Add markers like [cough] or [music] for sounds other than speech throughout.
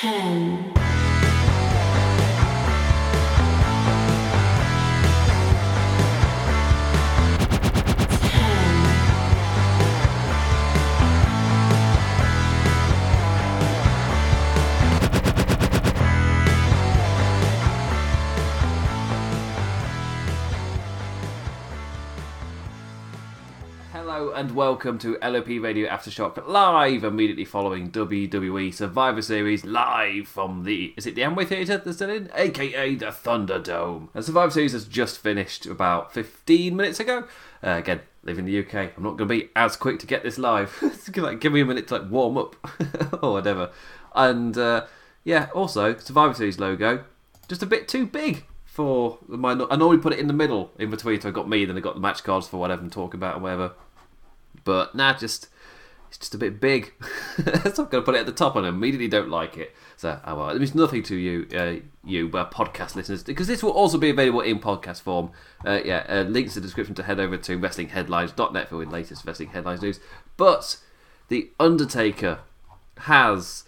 ten, and welcome to LOP Radio Aftershock live immediately following WWE Survivor Series live from the is it the Amway Theatre that's still in, aka the Thunderdome. And Survivor Series has just finished about 15 minutes ago. Uh, again, live in the UK. I'm not going to be as quick to get this live. [laughs] Like, give me a minute to like warm up [laughs] or whatever. And uh, yeah, also Survivor Series logo just a bit too big for my. I normally put it in the middle in between, so I got me, then I got the match cards for whatever I'm talking about and whatever. But nah, just it's just a bit big. [laughs] so I'm going to put it at the top, and I immediately don't like it. So oh well, it means nothing to you, uh, you uh, podcast listeners, because this will also be available in podcast form. Uh, yeah, uh, links in the description to head over to WrestlingHeadlines.net for the latest wrestling headlines news. But the Undertaker has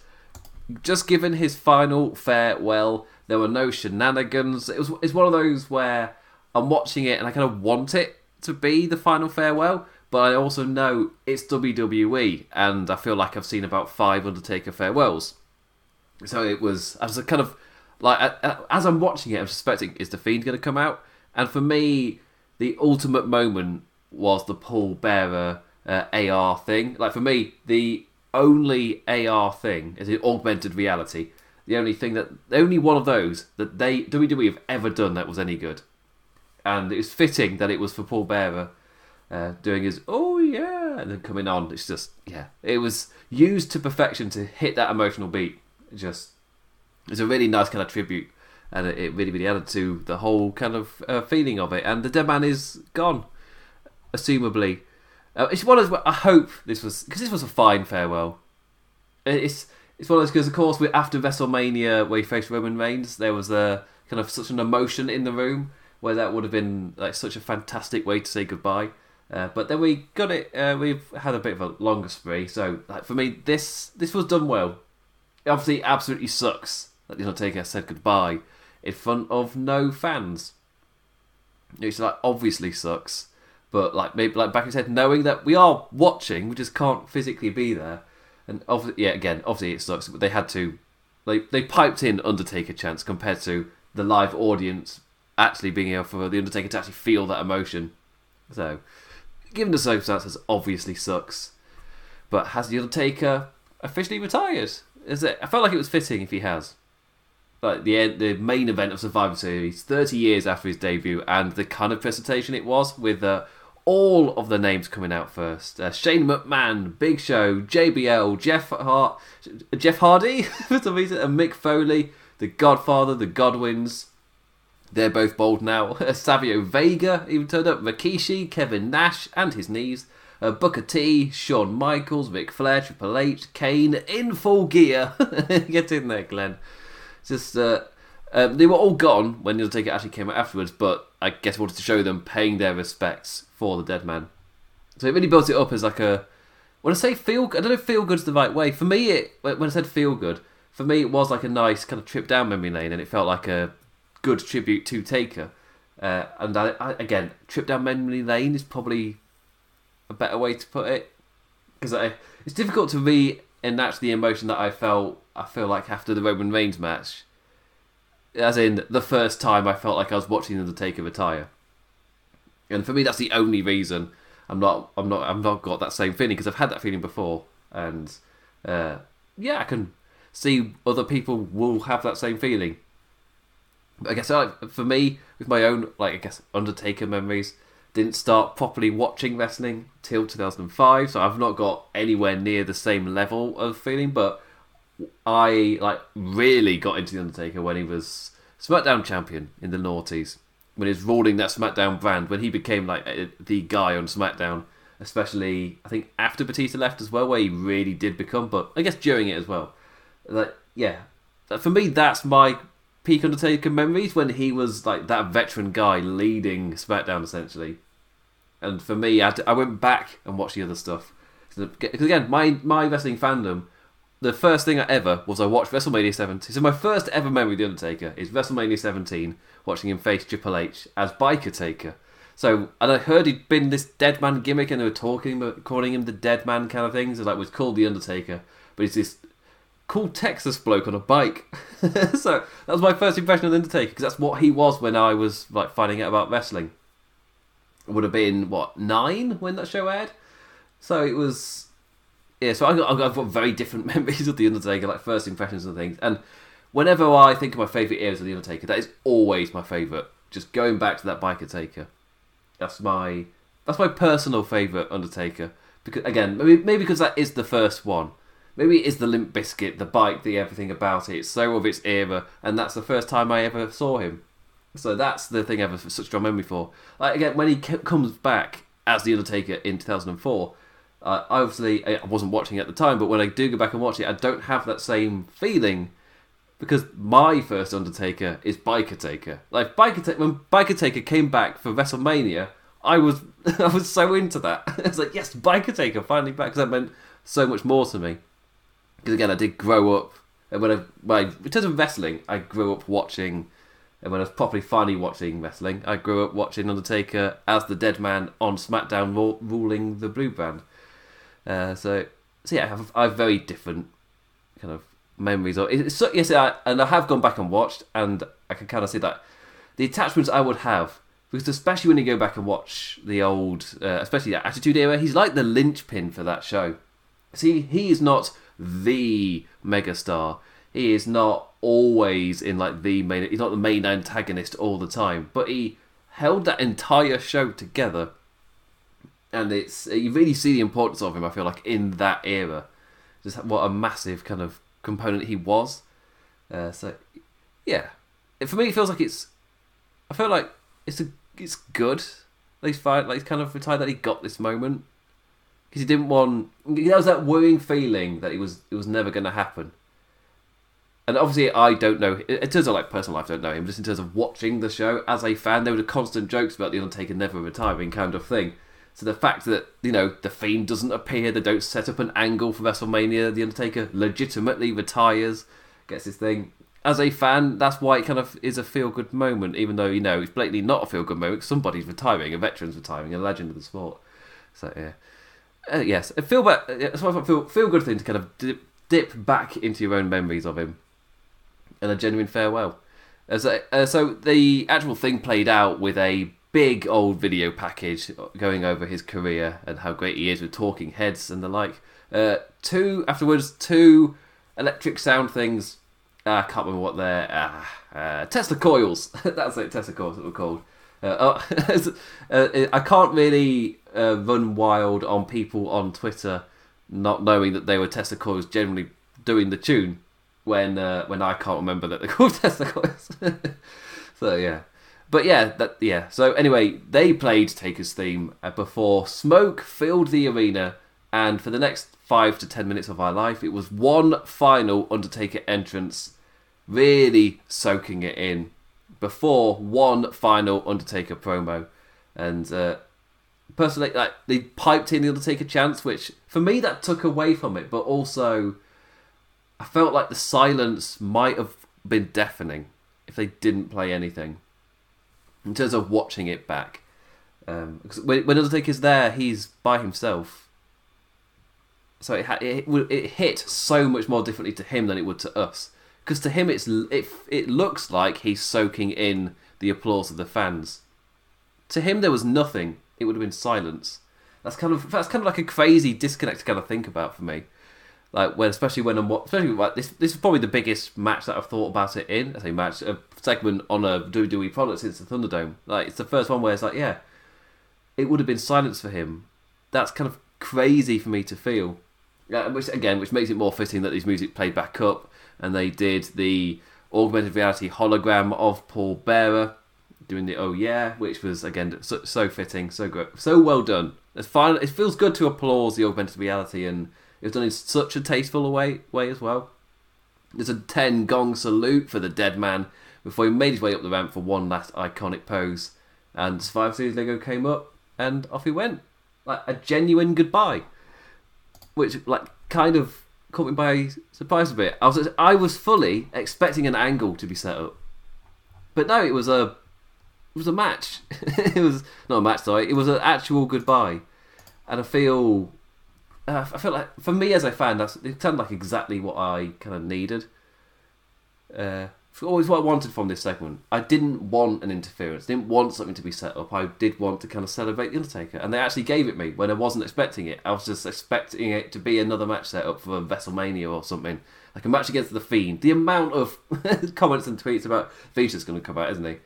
just given his final farewell. There were no shenanigans. It was it's one of those where I'm watching it and I kind of want it to be the final farewell, but I also know it's WWE, and I feel like I've seen about five Undertaker farewells. So it was I was a kind of like as I'm watching it, I'm suspecting is the Fiend going to come out, and for me, the ultimate moment was the Paul Bearer uh, AR thing. Like for me, the only AR thing is an augmented reality. The only thing that, the only one of those that they WWE have ever done that was any good, and it was fitting that it was for Paul Bearer uh, doing his oh yeah and then coming on. It's just yeah, it was used to perfection to hit that emotional beat. Just it's a really nice kind of tribute, and it, it really really added to the whole kind of uh, feeling of it. And the dead man is gone, assumably. Uh, it's one of those. I hope this was because this was a fine farewell. It's it's one of those because of course we after WrestleMania where he faced Roman Reigns, there was a kind of such an emotion in the room where that would have been like such a fantastic way to say goodbye. Uh, but then we got it. Uh, we've had a bit of a longer spree, so like for me, this this was done well. It obviously, absolutely sucks that the Undertaker said goodbye in front of no fans. It's like obviously sucks, but like maybe like back in head, knowing that we are watching, we just can't physically be there. And obviously, yeah, again, obviously it sucks, but they had to. They they piped in Undertaker chance compared to the live audience actually being able for the Undertaker to actually feel that emotion. So, given the circumstances, obviously sucks. But has the Undertaker officially retired? Is it? I felt like it was fitting if he has. Like the the main event of Survivor Series, thirty years after his debut, and the kind of presentation it was with uh, all of the names coming out first: uh, Shane McMahon, Big Show, JBL, Jeff Hart, Jeff Hardy [laughs] for some reason, and Mick Foley, The Godfather, The Godwinns. They're both bold now. [laughs] Savio Vega even turned up. Rikishi, Kevin Nash, and his knees. Uh, Booker T, Shawn Michaels, Ric Flair, Triple H, Kane in full gear. [laughs] Get in there, Glenn. Just uh, um, they were all gone when the Undertaker actually came out afterwards, but I guess I wanted to show them paying their respects for the dead man. So it really built it up as like a. When I say feel, I don't know if feel good's the right way. For me, it when I said feel good, for me it was like a nice kind of trip down memory lane, and it felt like a good tribute to Taker. Uh, and I, I, again, trip down memory lane is probably a better way to put it because it's difficult to reenact the emotion that I felt. I feel like after the Roman Reigns match, as in the first time I felt like I was watching Undertaker retire. And for me, that's the only reason I'm not. I'm not. I've not got that same feeling because I've had that feeling before, and uh, yeah, I can see other people will have that same feeling. I guess like, for me, with my own like I guess Undertaker memories, didn't start properly watching wrestling till 2005, so I've not got anywhere near the same level of feeling. But I like really got into the Undertaker when he was SmackDown champion in the noughties, when he was ruling that SmackDown brand, when he became like the guy on SmackDown. Especially, I think after Batista left as well, where he really did become. But I guess during it as well. Like, yeah, for me, that's my peak Undertaker memories when he was like that veteran guy leading SmackDown essentially. And for me, I, I went back and watched the other stuff because again, my my wrestling fandom the first thing I ever was I watched WrestleMania 17. So my first ever memory of the Undertaker is WrestleMania 17, watching him face Triple H as Biker Taker. So and I heard he'd been this dead man gimmick, and they were talking, about calling him the dead man kind of things. So like was called the Undertaker, but he's this cool Texas bloke on a bike. [laughs] so that was my first impression of the Undertaker because that's what he was when I was like finding out about wrestling. It would have been what nine when that show aired. So it was yeah. So I I've got very different [laughs] memories of the Undertaker, like first impressions and things. And whenever I think of my favourite eras of the Undertaker, that is always my favourite. Just going back to that biker taker. That's my that's my personal favourite Undertaker. Because again, maybe maybe because that is the first one. Maybe it is the Limp Bizkit, the bike, the everything about it. It's so of its era, and that's the first time I ever saw him. So that's the thing I have such strong memory for. Like again, when he comes back as the Undertaker in 2004, uh, obviously I wasn't watching at the time, but when I do go back and watch it, I don't have that same feeling because my first Undertaker is Biker Taker. Like Biker Taker, when Biker Taker came back for WrestleMania, I was [laughs] I was so into that. [laughs] I was like, yes, Biker Taker finally back because that meant so much more to me. Because again, I did grow up, and when I, I in terms of wrestling, I grew up watching. And when I was properly finally watching wrestling, I grew up watching Undertaker as the dead man on SmackDown ruling the Blue Brand. Uh, so, so yeah, I have, I have very different kind of memories it. So, yes, I, and I have gone back and watched, and I can kind of see that the attachments I would have, because especially when you go back and watch the old, uh, especially the Attitude Era, he's like the linchpin for that show. See, he is not the megastar. He is not always in like the main. He's not the main antagonist all the time, but he held that entire show together and it's you really see the importance of him. I feel like in that era, just what a massive kind of component he was. Uh, so, yeah, for me, it feels like it's. I feel like it's a it's good. At least fine, like kind of retired that he got this moment because he didn't want. That was that worrying feeling that it was it was never going to happen. And obviously, I don't know. In terms of like personal life, I don't know him. Just in terms of watching the show as a fan, there were the constant jokes about the Undertaker never retiring, kind of thing. So the fact that you know the Fiend doesn't appear, they don't set up an angle for WrestleMania, the Undertaker legitimately retires, gets his thing. As a fan, that's why it kind of is a feel good moment, even though you know it's blatantly not a feel good moment. Somebody's retiring, a veteran's retiring, a legend of the sport. So yeah, uh, yes, feel back. It's a feel feel good thing to kind of dip, dip back into your own memories of him, and a genuine farewell. As a, uh, so the actual thing played out with a big old video package going over his career and how great he is with talking heads and the like. Uh, two afterwards, two electric sound things. Uh, I can't remember what they're. Uh, uh, Tesla coils. [laughs] That's it. Tesla coils. That were called. Uh, oh, [laughs] uh, I can't really run wild on people on Twitter not knowing that they were Tesla coils generally doing the tune when when I can't remember that they're [laughs] called Tesla coils. [laughs] so yeah. But yeah, that yeah. So anyway, they played Taker's theme uh, before smoke filled the arena, and for the next five to ten minutes of our life, it was one final Undertaker entrance, really soaking it in before one final Undertaker promo, and uh, personally, like they piped in the Undertaker chance, which for me that took away from it, but also I felt like the silence might have been deafening if they didn't play anything in terms of watching it back. Um, when, when Undertaker's there, he's by himself. So it, ha- it it hit so much more differently to him than it would to us. Because to him, it's it it looks like he's soaking in the applause of the fans. To him, there was nothing. It would have been silence. That's kind of that's kind of like a crazy disconnect to kind of think about for me. Like when, especially when I'm especially like this. This is probably the biggest match that I've thought about it in. I say match a segment on a WWE product since the Thunderdome. Like it's the first one where it's like, yeah, it would have been silence for him. That's kind of crazy for me to feel. Yeah, which again, which makes it more fitting that his music played back up, and they did the augmented reality hologram of Paul Bearer doing the oh yeah, which was again so, so fitting, so great, so well done. It's fine. It feels good to applaud the augmented reality and it was done in such a tasteful way, way as well. There's a 10 gong salute for the dead man before he made his way up the ramp for one last iconic pose. And Survivor Series logo came up and off he went. Like a genuine goodbye. Which, like, kind of caught me by surprise a bit. I was I was fully expecting an angle to be set up, but no, it was a it was a match. [laughs] it was not a match, sorry. It was an actual goodbye, and I feel uh, I feel like for me as a fan, that's it sounded like exactly what I kind of needed. Uh, always what I wanted from this segment. I didn't want an interference. Didn't want something to be set up. I did want to kind of celebrate the Undertaker, and they actually gave it me when I wasn't expecting it. I was just expecting it to be another match set up for WrestleMania or something, like a match against the Fiend. The amount of [laughs] comments and tweets about Fiend's just going to come out, isn't he?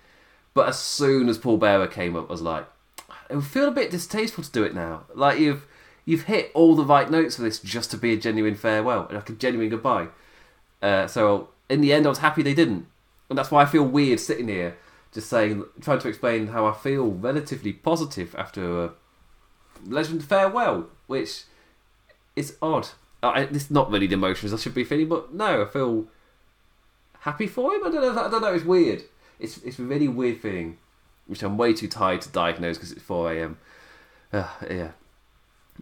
But as soon as Paul Bearer came up, I was like, it would feel a bit distasteful to do it now. Like you've you've hit all the right notes for this just to be a genuine farewell, like a genuine goodbye. Uh, so in the end, I was happy they didn't, and that's why I feel weird sitting here just saying, trying to explain how I feel relatively positive after a legend farewell, which is odd. I, it's not really the emotions I should be feeling, but no, I feel happy for him. I don't know. I don't know. It's weird. It's it's a really weird feeling, which I'm way too tired to diagnose because it's 4 a.m. Uh, yeah.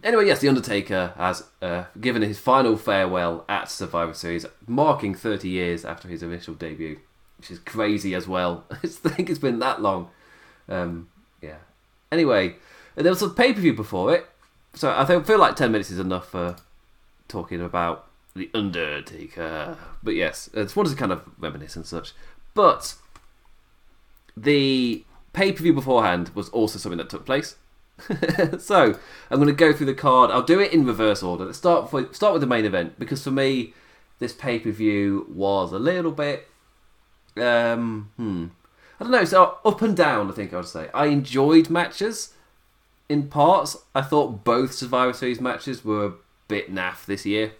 Anyway, yes, The Undertaker has uh, given his final farewell at Survivor Series, marking 30 years after his initial debut, which is crazy as well. [laughs] I think it's been that long. Um, yeah. Anyway, there was a pay per view before it, so I feel like 10 minutes is enough for talking about The Undertaker. But yes, I just wanted to kind of reminisce and such. But the pay per view beforehand was also something that took place. [laughs] so I'm going to go through the card. I'll do it in reverse order. Let's start for, start with the main event because for me, this pay per view was a little bit. Um, hmm. I don't know. So up and down. I think I would say I enjoyed matches. In parts, I thought both Survivor Series matches were a bit naff this year,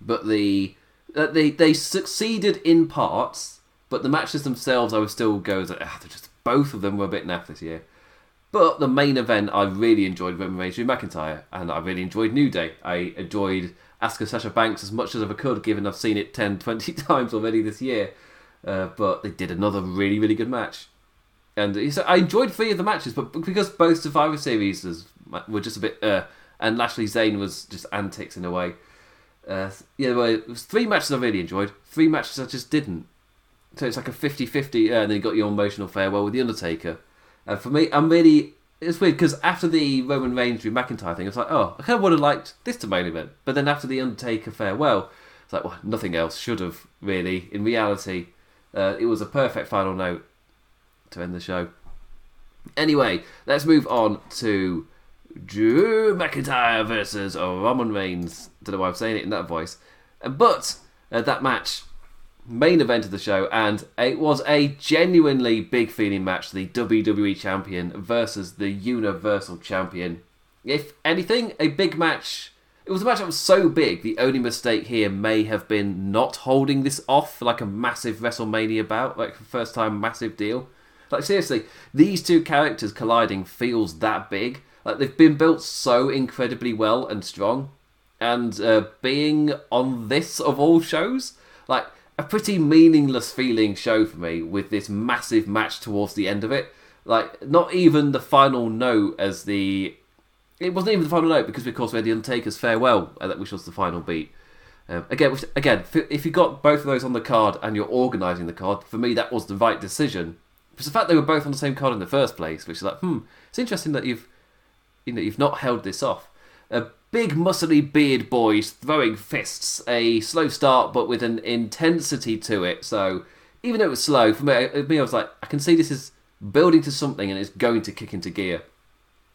but the uh, they they succeeded in parts. But the matches themselves, I would still go as they're just both of them were a bit naff this year. But the main event, I really enjoyed Roman Reigns, Drew McIntyre, and I really enjoyed New Day. I enjoyed Asuka Sasha Banks as much as I could, given I've seen it 10, 20 [laughs] times already this year. Uh, but they did another really, really good match. And so I enjoyed three of the matches, but because both Survivor Series was were just a bit, uh, and Lashley Zayn was just antics in a way. Uh, yeah, well, it was three matches I really enjoyed, three matches I just didn't. So it's like a 50 50, uh, and then you got your emotional farewell with The Undertaker. And for me, I'm really. It's weird because after the Roman Reigns Drew McIntyre thing, it's like, oh, I kind of would have liked this to main event. But then after the Undertaker farewell, it's like, well, nothing else should have really. In reality, uh, it was a perfect final note to end the show. Anyway, let's move on to Drew McIntyre versus Roman Reigns. Don't know why I'm saying it in that voice. But uh, that match main event of the show, and it was a genuinely big feeling match. The WWE Champion versus the Universal Champion. If anything, a big match. It was a match that was so big. The only mistake here may have been not holding this off like a massive WrestleMania bout, like first time massive deal. Like seriously, these two characters colliding feels that big. Like they've been built so incredibly well and strong, and uh, being on this of all shows, like a pretty meaningless feeling show for me with this massive match towards the end of it. Like, not even the final note as the. It wasn't even the final note because, of course, we had the Undertaker's farewell, uh, which was the final beat. Um, again, again, if you got both of those on the card and you're organising the card, for me that was the right decision. Because the fact they were both on the same card in the first place, which is like, hmm, it's interesting that you've, you know, you've not held this off. Uh, big muscly beard boys throwing fists. A slow start, but with an intensity to it. So even though it was slow, for me, me I was like, I can see this is building to something and it's going to kick into gear.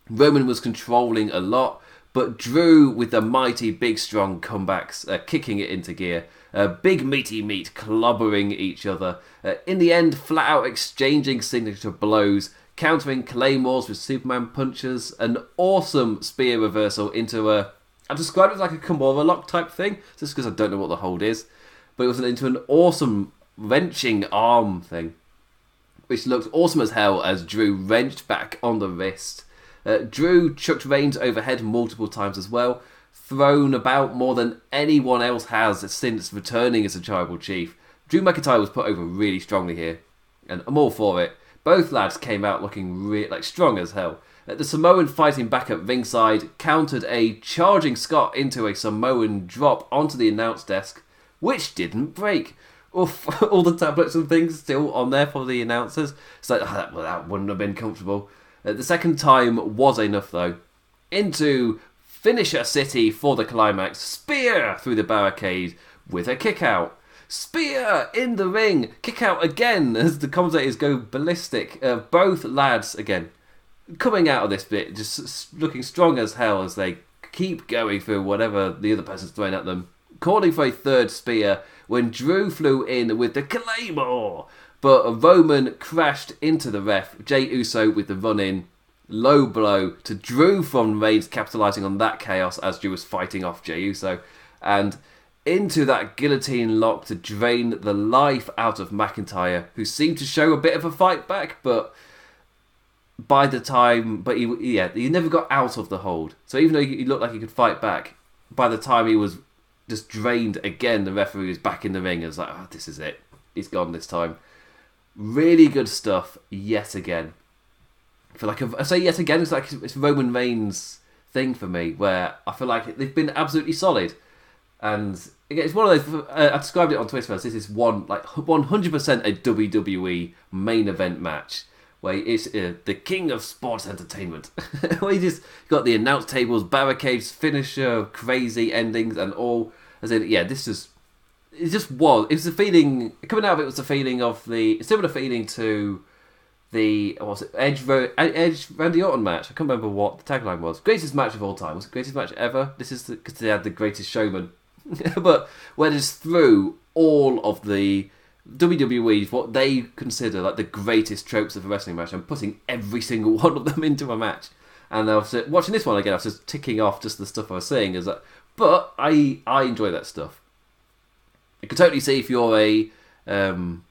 Roman was controlling a lot, but Drew with the mighty big strong comebacks, uh, kicking it into gear. Uh, big meaty meat clobbering each other. Uh, in the end, flat out exchanging signature blows countering claymores with Superman punches, an awesome spear reversal into a. I described it as like a Kimura lock type thing, just because I don't know what the hold is, but it was into an awesome wrenching arm thing, which looked awesome as hell as Drew wrenched back on the wrist. Uh, Drew chucked Reigns overhead multiple times as well, thrown about more than anyone else has since returning as a tribal chief. Drew McIntyre was put over really strongly here, and I'm all for it. Both lads came out looking re- like strong as hell. The Samoan fighting back at ringside countered a charging Scot into a Samoan drop onto the announce desk, which didn't break. Oof, [laughs] all the tablets and things still on there for the announcers. So like, "Ah, that, well, that wouldn't have been comfortable. Uh, the second time was enough, though. Into Finisher City for the climax. Spear through the barricade with a kick out. Spear in the ring. Kick out again [laughs] as the commentators go ballistic. Uh, both lads, again, coming out of this bit, just looking strong as hell as they keep going through whatever the other person's throwing at them. Calling for a third spear when Drew flew in with the Claymore. But Roman crashed into the ref. Jey Uso with the run in. Low blow to Drew from Reigns, capitalizing on that chaos as Drew was fighting off Jey Uso. And into that guillotine lock to drain the life out of McIntyre, who seemed to show a bit of a fight back, but by the time, but he, yeah, he never got out of the hold. So even though he looked like he could fight back, by the time he was just drained again, the referee was back in the ring. It was like, oh, this is it. He's gone this time. Really good stuff yet again. For like I've- I say yet again, it's like it's Roman Reigns thing for me, where I feel like they've been absolutely solid. And it's one of those. Uh, I described it on Twitter. This is one like 100% a WWE main event match where it's uh, the king of sports entertainment. [laughs] where you just got the announce tables, barricades, finisher, crazy endings, and all. As in, yeah, this is. It just was. It was the feeling coming out of it was the feeling of the similar feeling to the what was it Edge Edge Randy Orton match. I can't remember what the tagline was. Greatest match of all time. Was it greatest match ever? This is because they had the greatest showman. [laughs] but when it's through all of the WWE, what they consider like the greatest tropes of a wrestling match, and putting every single [laughs] one of them into a match. And I was watching this one again. I was just ticking off just the stuff I was saying. Is that, but I I enjoy that stuff. I can totally see if you're a, um,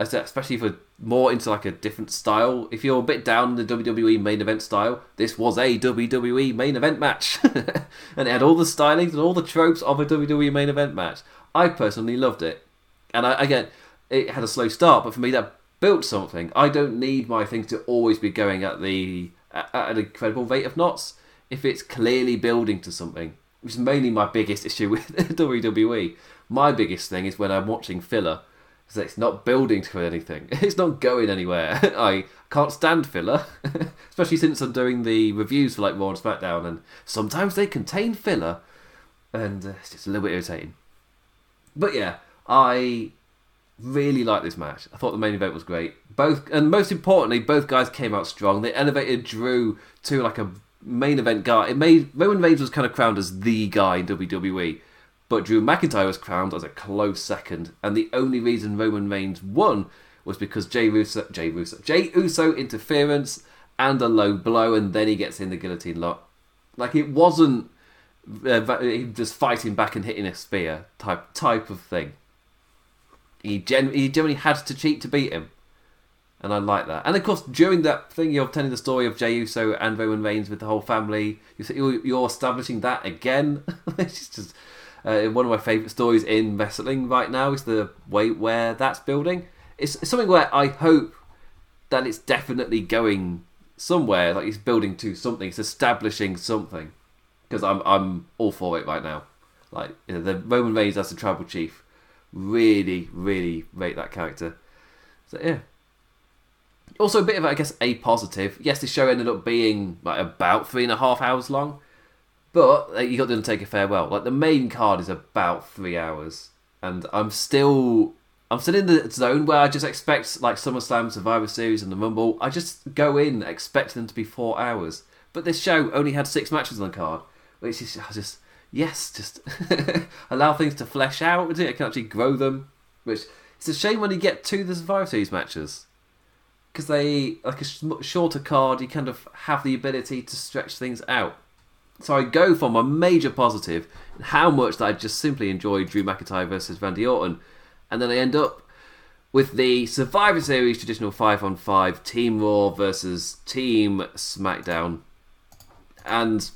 especially you're more into like a different style. If you're a bit down in the WWE main event style, this was a WWE main event match, [laughs] and it had all the stylings and all the tropes of a WWE main event match. I personally loved it, and I again, it had a slow start, but for me that built something. I don't need my things to always be going at the at at an incredible rate of knots if it's clearly building to something, which is mainly my biggest [laughs] issue with [laughs] WWE. My biggest thing is when I'm watching filler, it's not building to anything. [laughs] It's not going anywhere. [laughs] I can't stand filler, [laughs] especially since I'm doing the reviews for like Raw and SmackDown, and sometimes they contain filler, and uh, it's just a little bit irritating. But yeah, I really like this match. I thought the main event was great. Both and most importantly, both guys came out strong. They elevated Drew to like a main event guy. It made Roman Reigns was kind of crowned as the guy in WWE, but Drew McIntyre was crowned as a close second. And the only reason Roman Reigns won was because Jay Russo, Jay Russo, Jey Uso interference and a low blow, and then he gets in the guillotine lock. Like it wasn't uh, just fighting back and hitting a spear type type of thing. He gen- he generally had to cheat to beat him, and I like that. And of course, during that thing, you're telling the story of Jey Uso and Roman Reigns with the whole family. You're, you're establishing that again. [laughs] it's just uh, one of my favourite stories in wrestling right now is the way where that's building. It's, it's something where I hope that it's definitely going somewhere. Like it's building to something. It's establishing something. Because I'm I'm all for it right now. Like you know, the Roman Reigns as the tribal chief, really really rate that character. So yeah. Also, a bit of I guess a positive. Yes, the show ended up being like about three and a half hours long, but uh, you got to take a farewell. Like the main card is about three hours, and I'm still I'm still in the zone where I just expect like SummerSlam, Survivor Series, and the Rumble. I just go in expecting them to be four hours, but this show only had six matches on the card, which is just yes, just [laughs] allow things to flesh out. I can actually grow them, which it's a shame when you get to the Survivor Series matches because they like a sh- shorter card. You kind of have the ability to stretch things out. So I go from a major positive, how much that I just simply enjoyed Drew McIntyre versus Randy Orton, and then I end up with the Survivor Series traditional five on five Team Raw versus Team SmackDown, and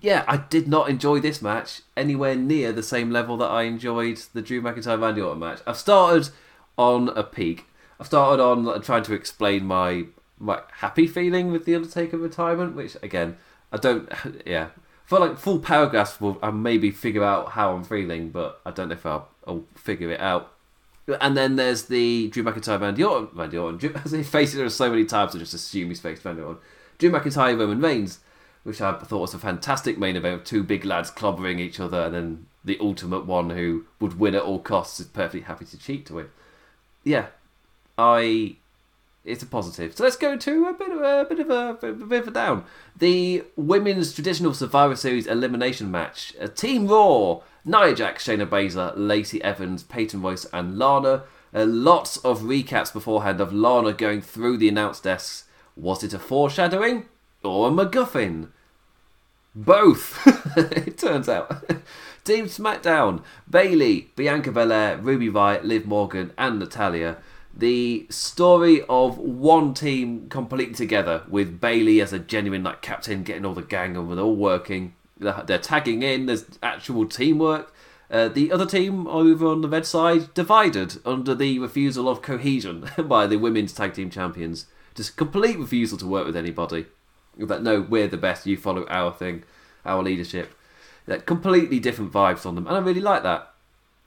yeah, I did not enjoy this match anywhere near the same level that I enjoyed the Drew McIntyre Randy Orton match. I've started on a peak. I've started on trying to explain my like happy feeling with the Undertaker retirement, which again I don't. [laughs] Yeah, for like full paragraphs, will I maybe figure out how I'm feeling, but I don't know if I'll, I'll figure it out. And then there's the Drew McIntyre, Randy Orton. Randy Orton. As he faces it so many times, I just assume he's faced Randy Orton. Drew McIntyre, Roman Reigns, which I thought was a fantastic main event. of Two big lads clobbering each other, and then the ultimate one who would win at all costs is perfectly happy to cheat to win. Yeah, I. It's a positive. So let's go to a bit of a, a bit of a, a bit of a down. The women's traditional Survivor Series elimination match. Uh, Team Raw. Nia Jax, Shayna Baszler, Lacey Evans, Peyton Royce, and Lana. Uh, lots of recaps beforehand of Lana going through the announce desks. Was it a foreshadowing or a MacGuffin? Both, [laughs] it turns out. [laughs] Team SmackDown Bayley, Bianca Belair, Ruby Riott, Liv Morgan, and Natalya. The story of one team completely together with Bayley as a genuine like captain, getting all the gang and they're all working. They're, they're tagging in. There's actual teamwork. Uh, the other team over on the red side divided under the refusal of cohesion [laughs] by the women's tag team champions. Just complete refusal to work with anybody. That no, we're the best. You follow our thing, our leadership. That completely different vibes on them, and I really like that.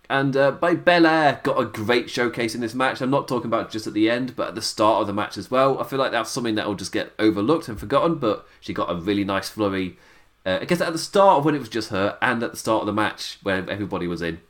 And uh, by Belair got a great showcase in this match. I'm not talking about just at the end, but at the start of the match as well. I feel like that's something that will just get overlooked and forgotten. But she got a really nice flurry. Uh, I guess at the start of when it was just her, and at the start of the match where everybody was in.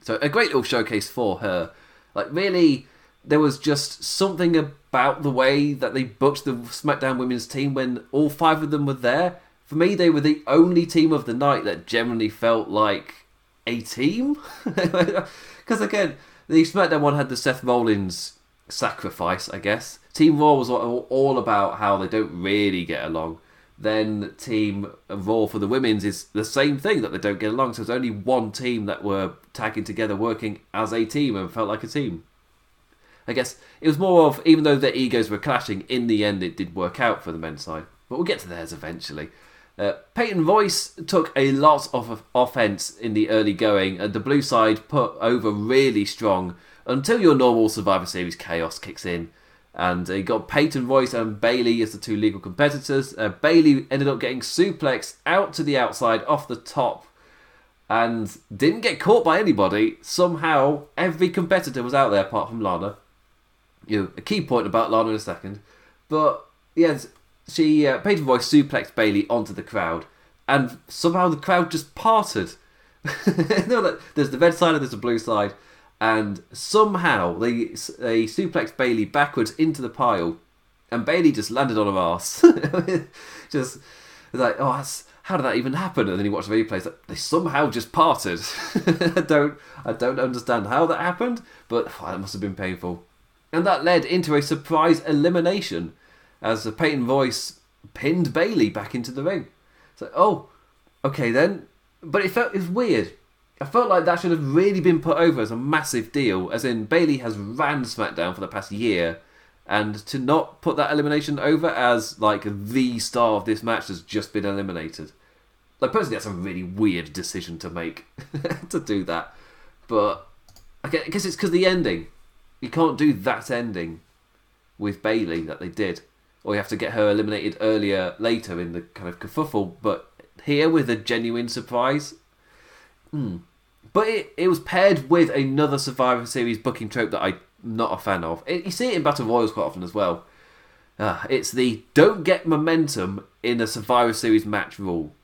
So a great little showcase for her. Like really, there was just something about the way that they booked the SmackDown Women's team when all five of them were there. For me, they were the only team of the night that generally felt like a team. [laughs] Because again, the SmackDown one had the Seth Rollins sacrifice, I guess. Team Raw was all about how they don't really get along. Then Team Raw for the women's is the same thing that they don't get along. So it's only one team that were tagging together, working as a team, and felt like a team. I guess it was more of even though their egos were clashing, in the end it did work out for the men's side. But we'll get to theirs eventually. Uh, Peyton Royce took a lot of offense in the early going, and the blue side put over really strong until your normal Survivor Series chaos kicks in. And uh, you got Peyton Royce and Bayley as the two legal competitors. Uh, Bayley ended up getting suplexed out to the outside off the top and didn't get caught by anybody. Somehow, every competitor was out there apart from Lana. You know, a key point about Lana in a second. But, yes, she uh, Royce suplexed Bayley onto the crowd, and somehow the crowd just parted. [laughs] there's the red side and there's the blue side, and somehow they they suplexed Bayley backwards into the pile, and Bayley just landed on her ass. [laughs] just like, oh, that's, how did that even happen? And then you watch the replays, like, they somehow just parted. [laughs] I don't I don't understand how that happened, but oh, that must have been painful. And that led into a surprise elimination as the Peyton Royce pinned Bayley back into the ring. So, like, oh, okay then. But it felt it weird. I felt like that should have really been put over as a massive deal, as in Bayley has ran SmackDown for the past year, and to not put that elimination over as like the star of this match has just been eliminated. Like personally, that's a really weird decision to make [laughs] to do that. But I guess it's because the ending. You can't do that ending with Bayley that they did or you have to get her eliminated earlier later in the kind of kerfuffle. But here with a genuine surprise, hmm. but it, it was paired with another Survivor Series booking trope that I'm not a fan of. It, you see it in Battle Royals quite often as well. Uh, it's the don't get momentum in a Survivor Series match rule.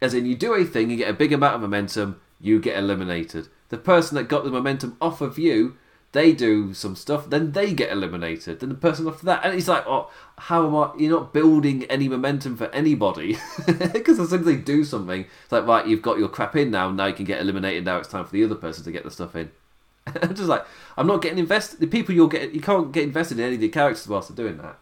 As in, you do a thing, you get a big amount of momentum, you get eliminated. The person that got the momentum off of you they do some stuff, then they get eliminated. Then the person after that, and it's like, oh, how am I? You're not building any momentum for anybody [laughs] because as soon as they do something, it's like, right, you've got your crap in now. Now you can get eliminated. Now it's time for the other person to get the stuff in. [laughs] I'm just like, I'm not getting invested. The people you'll get, you can't get invested in any of the characters whilst they're doing that.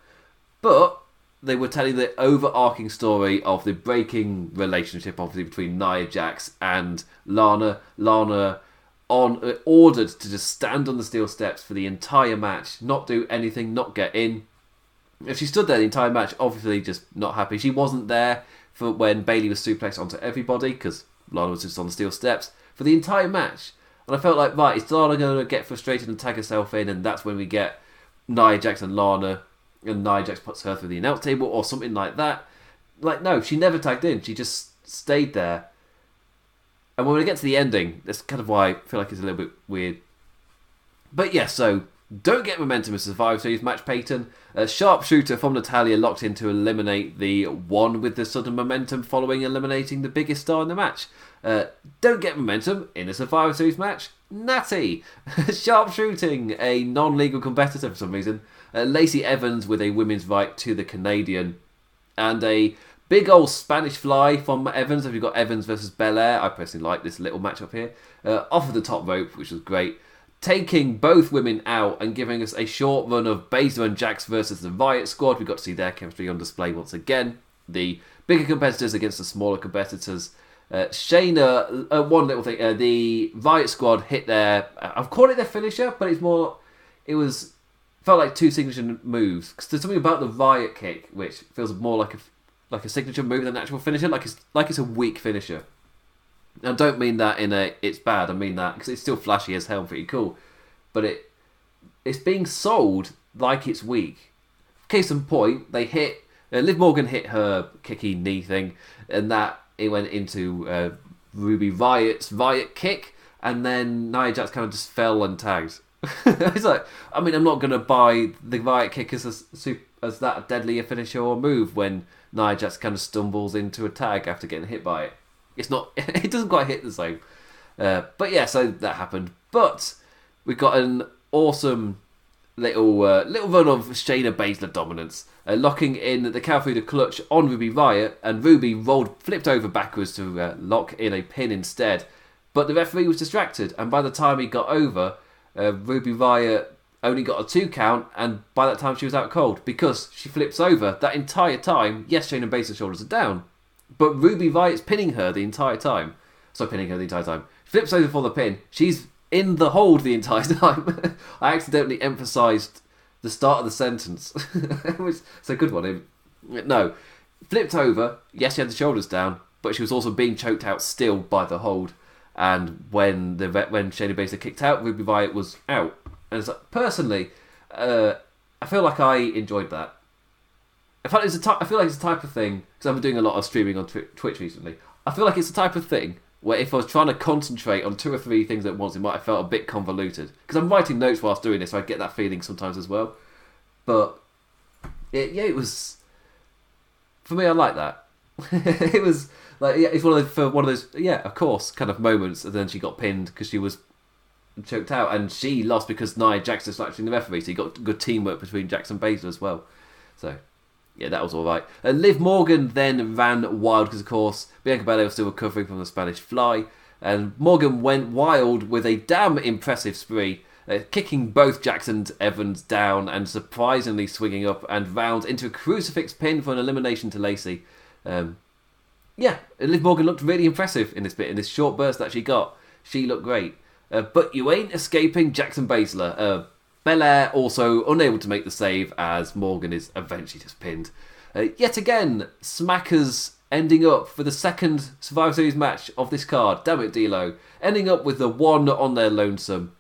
But they were telling the overarching story of the breaking relationship, obviously between Nia Jax and Lana. Lana on uh, ordered to just stand on the steel steps for the entire match, not do anything, not get in. If she stood there the entire match, obviously just not happy. She wasn't there for when Bayley was suplexed onto everybody because Lana was just on the steel steps for the entire match. And I felt like, right, is Lana going to get frustrated and tag herself in? And that's when we get Nia Jackson Lana and Nia Jax puts her through the announce table or something like that. Like, no, she never tagged in. She just stayed there. And when we get to the ending, that's kind of why I feel like it's a little bit weird. But yeah, so don't get momentum in Survivor Series match, Peyton. A sharpshooter from Natalya locked in to eliminate the one with the sudden momentum following eliminating the biggest star in the match. Uh, don't get momentum in a Survivor Series match. Natty, [laughs] sharpshooting a non-legal competitor for some reason. Uh, Lacey Evans with a women's right to the Canadian, and a big old Spanish fly from Evans. Have you got Evans versus Belair? I personally like this little matchup here. Uh, off of the top rope, which was great taking both women out and giving us a short run of Baszler and Jax versus the Riot Squad. We got to see their chemistry on display once again. The bigger competitors against the smaller competitors. Uh, Shayna, uh, one little thing, uh, the Riot Squad hit their, I've called it their finisher, but it's more, it was, felt like two signature moves. Because there's something about the Riot kick which feels more like a, like a signature move than an actual finisher, like it's, like it's a weak finisher. I don't mean that in a it's bad. I mean that because it's still flashy as hell, pretty cool. But it it's being sold like it's weak. Case in point, they hit uh, Liv Morgan hit her kicky knee thing, and that it went into uh, Ruby Riott's Riot kick, and then Nia Jax kind of just fell and tagged. [laughs] it's like, I mean, I'm not gonna buy the Riot kick as a as that deadly a finisher or move when Nia Jax kind of stumbles into a tag after getting hit by it. It's not. [laughs] It doesn't quite hit the same. Uh, but yeah, so that happened. But we got an awesome little uh, little run of Shayna Baszler dominance, uh, locking in the Kirifuda clutch on Ruby Riott, and Ruby rolled flipped over backwards to uh, lock in a pin instead. But the referee was distracted, and by the time he got over, uh, Ruby Riott only got a two count, and by that time she was out cold because she flips over that entire time. Yes, Shayna Baszler's shoulders are down, but Ruby Riott's pinning her the entire time. So pinning her the entire time. Flips over for the pin. She's in the hold the entire [laughs] time. I accidentally emphasised the start of the sentence. [laughs] it's a good one. No. Flipped over. Yes, she had the shoulders down, but she was also being choked out still by the hold. And when the when Shayna Baszler kicked out, Ruby Riott was out. And like, personally, uh, I feel like I enjoyed that. I feel, it's a ty- I feel like it's the type of thing because I've been doing a lot of streaming on tw- Twitch recently. I feel like it's the type of thing where if I was trying to concentrate on two or three things at once, it might have felt a bit convoluted. Because I'm writing notes whilst doing this, so I get that feeling sometimes as well. But it, yeah, it was for me. I like that. [laughs] it was like yeah, it's one of those for one of those yeah, of course, kind of moments. And then she got pinned because she was choked out, and she lost because Nia Jax distracting the referee. So you got good teamwork between Jackson Baszler as well. So yeah, that was all right. Uh, Liv Morgan then ran wild because, of course, Bianca Belair was still recovering from the Spanish fly, and Morgan went wild with a damn impressive spree, uh, kicking both Jackson Evans down and surprisingly swinging up and round into a crucifix pin for an elimination to Lacey. Um, yeah, Liv Morgan looked really impressive in this bit, in this short burst that she got. She looked great. Uh, but you ain't escaping Jackson Baszler. Uh, Belair also unable to make the save as Morgan is eventually just pinned. Uh, yet again, Smackers ending up for the second Survivor Series match of this card. Damn it, D'Lo. Ending up with the one on their lonesome.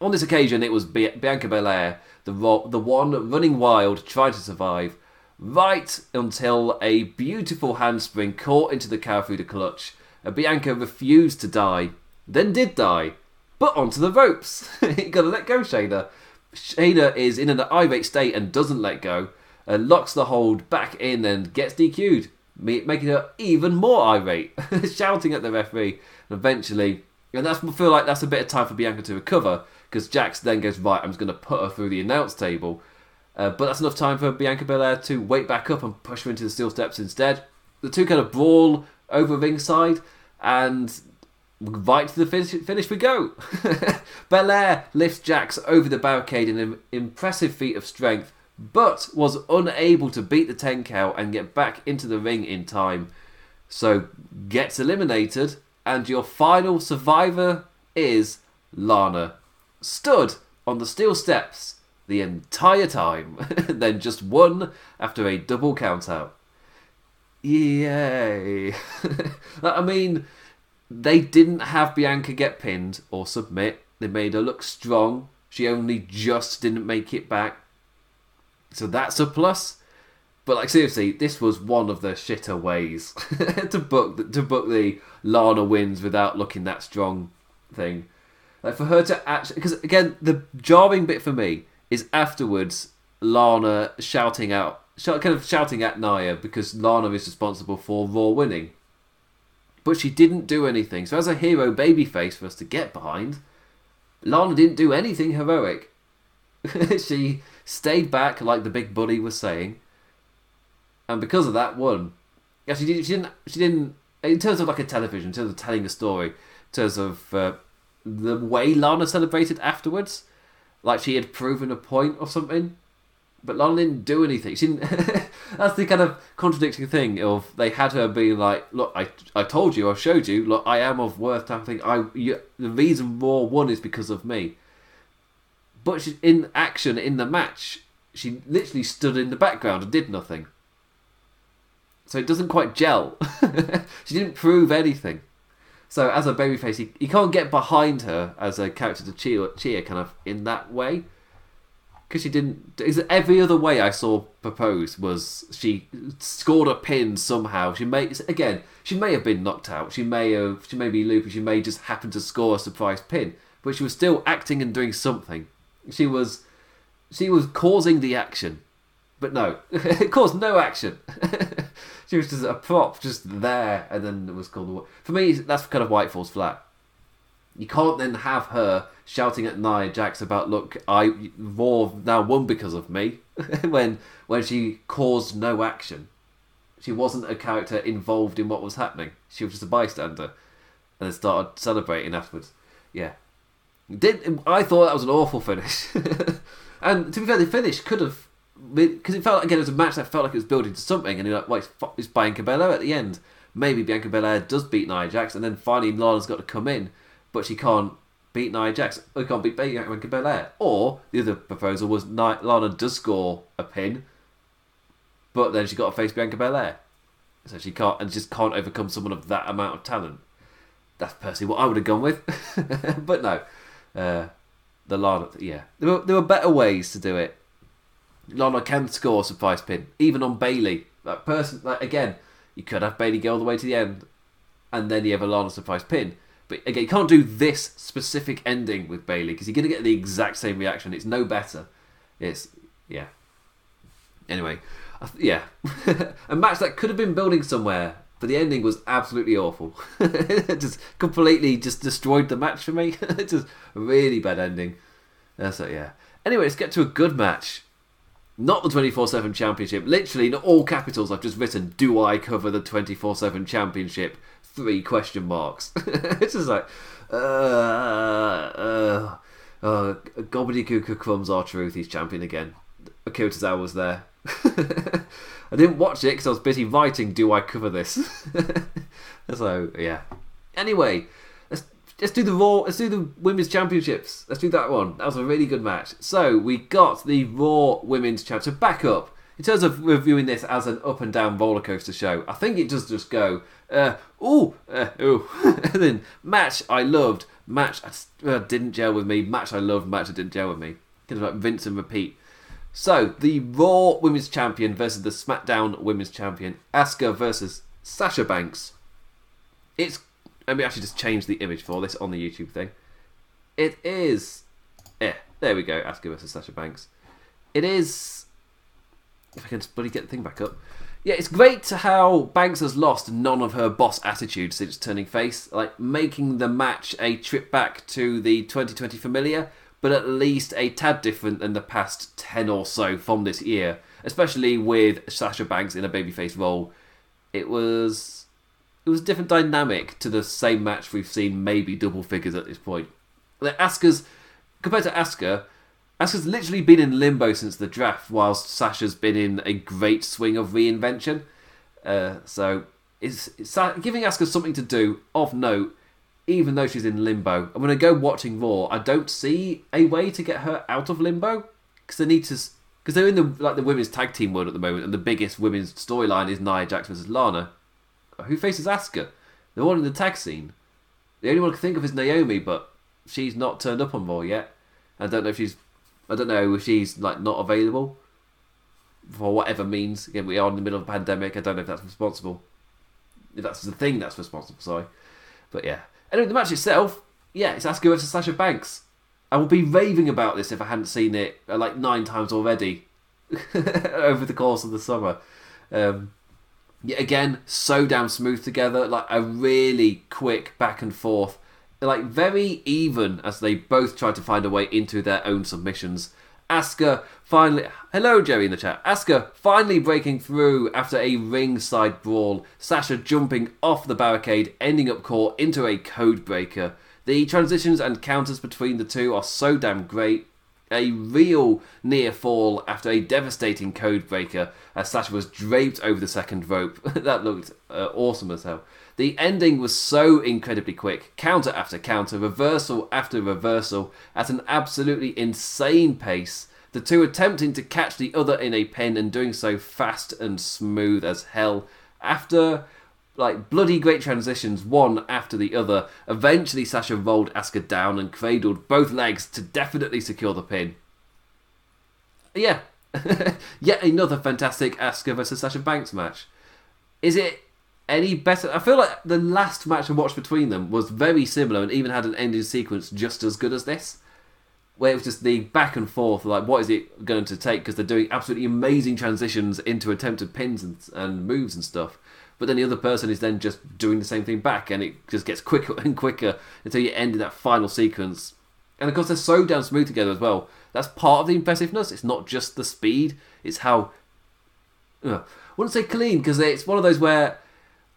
On this occasion, it was Bianca Belair, the, ro- the one running wild, trying to survive, right until a beautiful handspring caught into the Kirifuda clutch. Uh, Bianca refused to die, then did die, but onto the ropes. [laughs] you gotta let go, Shayna. Shayna is in an irate state and doesn't let go, uh, locks the hold back in and gets DQ'd, making her even more irate, [laughs] shouting at the referee. And eventually, and that's I feel like that's a bit of time for Bianca to recover because Jax then goes right. I'm just going to put her through the announce table, uh, but that's enough time for Bianca Belair to wait back up and push her into the steel steps instead. The two kind of brawl over ringside, and Right to the finish, finish we go. [laughs] Belair lifts Jax over the barricade in an impressive feat of strength, but was unable to beat the 10 count and get back into the ring in time. So gets eliminated, and your final survivor is Lana. Stood on the steel steps the entire time, [laughs] then just won after a double countout. Yay! [laughs] I mean, they didn't have Bianca get pinned or submit. They made her look strong. She only just didn't make it back. So that's a plus. But like seriously, this was one of the shitter ways [laughs] to book the, to book the Lana wins without looking that strong thing. Like for her to actually, because again, the jarring bit for me is afterwards Lana shouting out, kind of shouting at Nia because Lana is responsible for Raw winning. But she didn't do anything. So as a hero babyface for us to get behind, Lana didn't do anything heroic. [laughs] she stayed back, like the big buddy was saying, and because of that, won. Yeah, she, did, she didn't. She didn't. In terms of like a television, in terms of telling a story, in terms of uh, the way Lana celebrated afterwards, like she had proven a point or something. But Lana didn't do anything. She didn't. [laughs] that's the kind of contradicting thing of they had her being like, "Look, I, I told you, I showed you. Look, I am of worth." Type thing. I, you, the reason Raw won is because of me. But she, in action in the match, she literally stood in the background and did nothing. So it doesn't quite gel. [laughs] she didn't prove anything. So as a babyface, you, you can't get behind her as a character to cheer, cheer kind of in that way. Because she didn't. Is Every other way I saw proposed was she scored a pin somehow. She may again. She may have been knocked out. She may have. She may be loopy. She may just happen to score a surprise pin. But she was still acting and doing something. She was. She was causing the action. But no, [laughs] it caused no action. [laughs] she was just a prop, just there, and then it was called. For me, that's kind of White falls flat. You can't then have her shouting at Nia Jax about, "Look, I Raw now won because of me," [laughs] when when she caused no action. She wasn't a character involved in what was happening. She was just a bystander, and then started celebrating afterwards. Yeah, did I thought that was an awful finish. [laughs] and to be fair, the finish could have because it felt again it was a match that felt like it was building to something, and you're like, "Wait, well, it's, Bianca Belair at the end." Maybe Bianca Belair does beat Nia Jax, and then finally Lana's got to come in, but she can't beat Nia Jax. We can't beat Bianca Belair. Or the other proposal was Lana does score a pin, but then she got to face Bianca Belair, so she can't and just can't overcome someone of that amount of talent. That's personally what I would have gone with, [laughs] but no. Uh, the Lana, yeah, there were there were better ways to do it. Lana can score a surprise pin, even on Bayley. That person, like, again, you could have Bayley go all the way to the end, and then you have a Lana surprise pin. But again, you can't do this specific ending with Bayley because you're going to get the exact same reaction. It's no better. It's yeah. Anyway, yeah, [laughs] a match that could have been building somewhere, but the ending was absolutely awful. [laughs] just completely just destroyed the match for me. [laughs] just a really bad ending. Uh, so yeah. Anyway, let's get to a good match. Not the 24 7 championship. Literally, in all capitals, I've just written, Do I cover the 24 7 championship? Three question marks. [laughs] it's just like, uh, uh, uh, Gobbledygooker Crumbs R-Truth, he's champion again. Akira Tozawa was there. [laughs] I didn't watch it because I was busy writing, Do I cover this? [laughs] so, yeah. Anyway, let's do the Raw. Let's do the Women's Championships. Let's do that one. That was a really good match. So we got the Raw Women's Championship. So back up in terms of reviewing this as an up and down roller coaster show. I think it does just go, uh, ooh, uh, ooh, [laughs] and then match I loved, match uh, didn't gel with me, match I loved, match I didn't gel with me. Kind of like rinse and repeat. So the Raw Women's Champion versus the SmackDown Women's Champion, Asuka versus Sasha Banks. It's let me actually just change the image for this on the YouTube thing. It is. Yeah, there we go. Asuka versus Sasha Banks. It is. If I can bloody get the thing back up. Yeah, it's great to how Banks has lost none of her boss attitude since turning face, like making the match a trip back to the 2020 familiar, but at least a tad different than the past 10 or so from this year, especially with Sasha Banks in a babyface role. It was it was a different dynamic to the same match we've seen maybe double figures at this point. Like Asuka's compared to Asuka, Asuka's literally been in limbo since the draft, whilst Sasha's been in a great swing of reinvention. Uh, so it's, giving Asuka something to do of note, even though she's in limbo. I'm going to go watching Raw, I don't see a way to get her out of limbo because they need to because they're in the like the women's tag team world at the moment, and the biggest women's storyline is Nia Jax versus Lana who faces Asuka? The one in the tag scene. The only one I can think of is Naomi, but she's not turned up on Raw yet. I don't know if she's. I don't know if she's like not available. for whatever means. Again, we are in the middle of a pandemic. I don't know if that's responsible. If that's the thing that's responsible, sorry. But yeah. Anyway, the match itself, yeah, it's Asuka versus Sasha Banks. I would be raving about this if I hadn't seen it uh, like nine times already [laughs] over the course of the summer. Um, yeah, again, so damn smooth together. Like a really quick back and forth, like very even as they both try to find a way into their own submissions. Asuka finally, hello Jerry in the chat. Asuka finally breaking through after a ringside brawl. Sasha jumping off the barricade, ending up caught into a code breaker. The transitions and counters between the two are so damn great. A real near fall after a devastating code breaker as Sasha was draped over the second rope. [laughs] that looked uh, awesome as hell. The ending was so incredibly quick. Counter after counter, reversal after reversal, at an absolutely insane pace. The two attempting to catch the other in a pin and doing so fast and smooth as hell. After like bloody great transitions, one after the other. Eventually, Sasha rolled Asuka down and cradled both legs to definitely secure the pin. Yeah, [laughs] yet another fantastic Asuka versus Sasha Banks match. Is it any better? I feel like the last match I watched between them was very similar and even had an ending sequence just as good as this. Where it was just the back and forth, like what is it going to take? Because they're doing absolutely amazing transitions into attempted pins and, and moves and stuff but then the other person is then just doing the same thing back, and it just gets quicker [laughs] and quicker until you end in that final sequence. And of course, they're so damn smooth together as well. That's part of the impressiveness. It's not just the speed; it's how. Uh, I wouldn't say clean because it's one of those where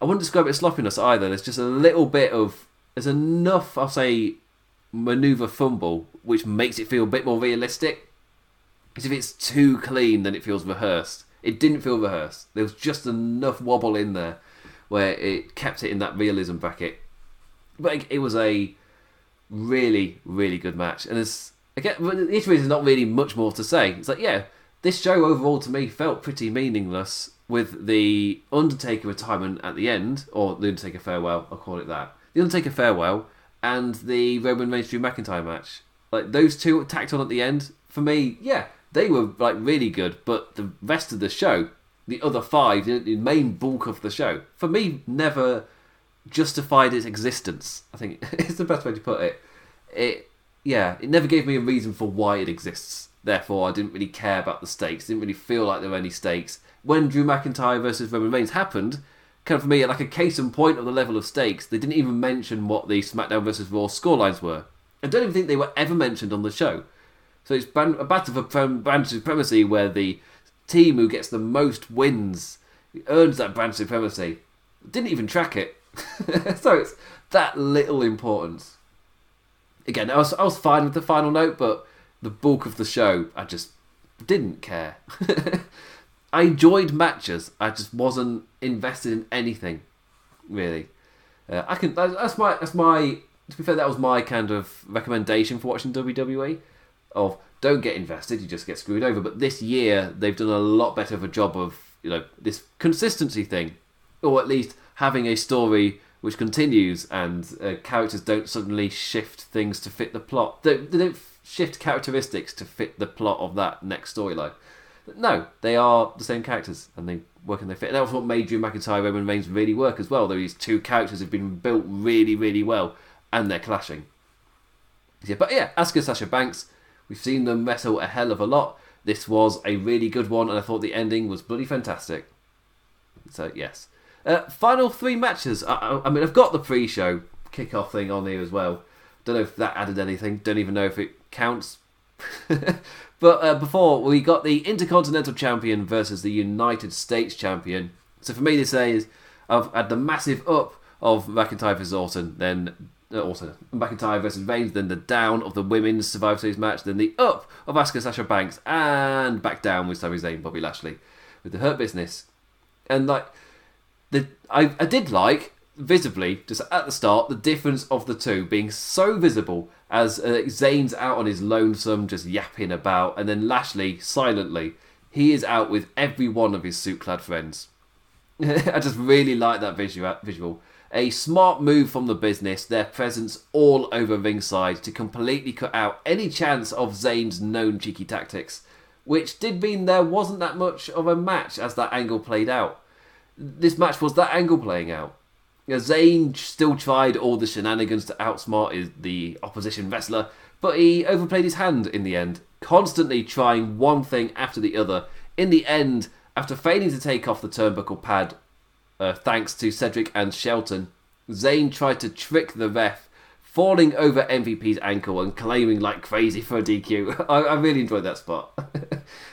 I wouldn't describe it as sloppiness either. There's just a little bit of there's enough, I'll say, maneuver fumble which makes it feel a bit more realistic. Because if it's too clean, then it feels rehearsed. It didn't feel rehearsed. There was just enough wobble in there where it kept it in that realism bracket. But it was a really, really good match. And it's again, the issue is there's not really much more to say. It's like, yeah, this show overall to me felt pretty meaningless with the Undertaker retirement at the end, or the Undertaker farewell, I'll call it that. The Undertaker farewell and the Roman Reigns Drew McIntyre match. Like those two tacked on at the end, for me, yeah, they were like really good, but the rest of the show, the other five, the main bulk of the show, for me, never justified its existence. I think [laughs] it's the best way to put it. It, yeah, it never gave me a reason for why it exists. Therefore, I didn't really care about the stakes. Didn't really feel like there were any stakes. When Drew McIntyre versus Roman Reigns happened, kind of for me, like a case in point of the level of stakes, they didn't even mention what the SmackDown versus Raw scorelines were. I don't even think they were ever mentioned on the show. So it's a battle for brand supremacy where the team who gets the most wins earns that brand supremacy. Didn't even track it. [laughs] so it's that little importance. Again, I was, I was fine with the final note, but the bulk of the show, I just didn't care. [laughs] I enjoyed matches. I just wasn't invested in anything, really. Uh, I can. That's my. That's my. To be fair, that was my kind of recommendation for watching WWE of don't get invested, you just get screwed over. But this year they've done a lot better of a job of you know this consistency thing, or at least having a story which continues and uh, characters don't suddenly shift things to fit the plot. They, they don't shift characteristics to fit the plot of that next storyline. No, they are the same characters and they work and they fit. And that was what made Drew McIntyre Roman Reigns really work as well. These two characters have been built really, really well and they're clashing. Yeah, but yeah, Asuka Sasha Banks We've seen them wrestle a hell of a lot. This was a really good one, and I thought the ending was bloody fantastic. So, yes. Uh, final three matches. I, I mean, I've got the pre show kickoff thing on here as well. Don't know if that added anything. Don't even know if it counts. [laughs] but uh, before, we got the Intercontinental Champion versus the United States Champion. So for me, this is I've had the massive up of McIntyre versus Orton, then uh, also McIntyre versus Reigns, then the down of the women's Survivor Series match, then the up of Asuka Sasha Banks, and back down with Sami Zayn, Bobby Lashley, with the Hurt Business, and like the I I did like visibly just at the start the difference of the two being so visible as uh, Zayn's out on his lonesome just yapping about, and then Lashley silently he is out with every one of his suit clad friends. [laughs] I just really like that visual. A smart move from the business, their presence all over ringside to completely cut out any chance of Zayn's known cheeky tactics. which did mean there wasn't that much of a match as that angle played out. This match was that angle playing out. You know, Zayn still tried all the shenanigans to outsmart his, the opposition wrestler, but he overplayed his hand in the end, constantly trying one thing after the other. In the end, after failing to take off the turnbuckle pad, uh, thanks to Cedric and Shelton, Zayn tried to trick the ref falling over MVP's ankle and claiming like crazy for a DQ. [laughs] I, I really enjoyed that spot. [laughs]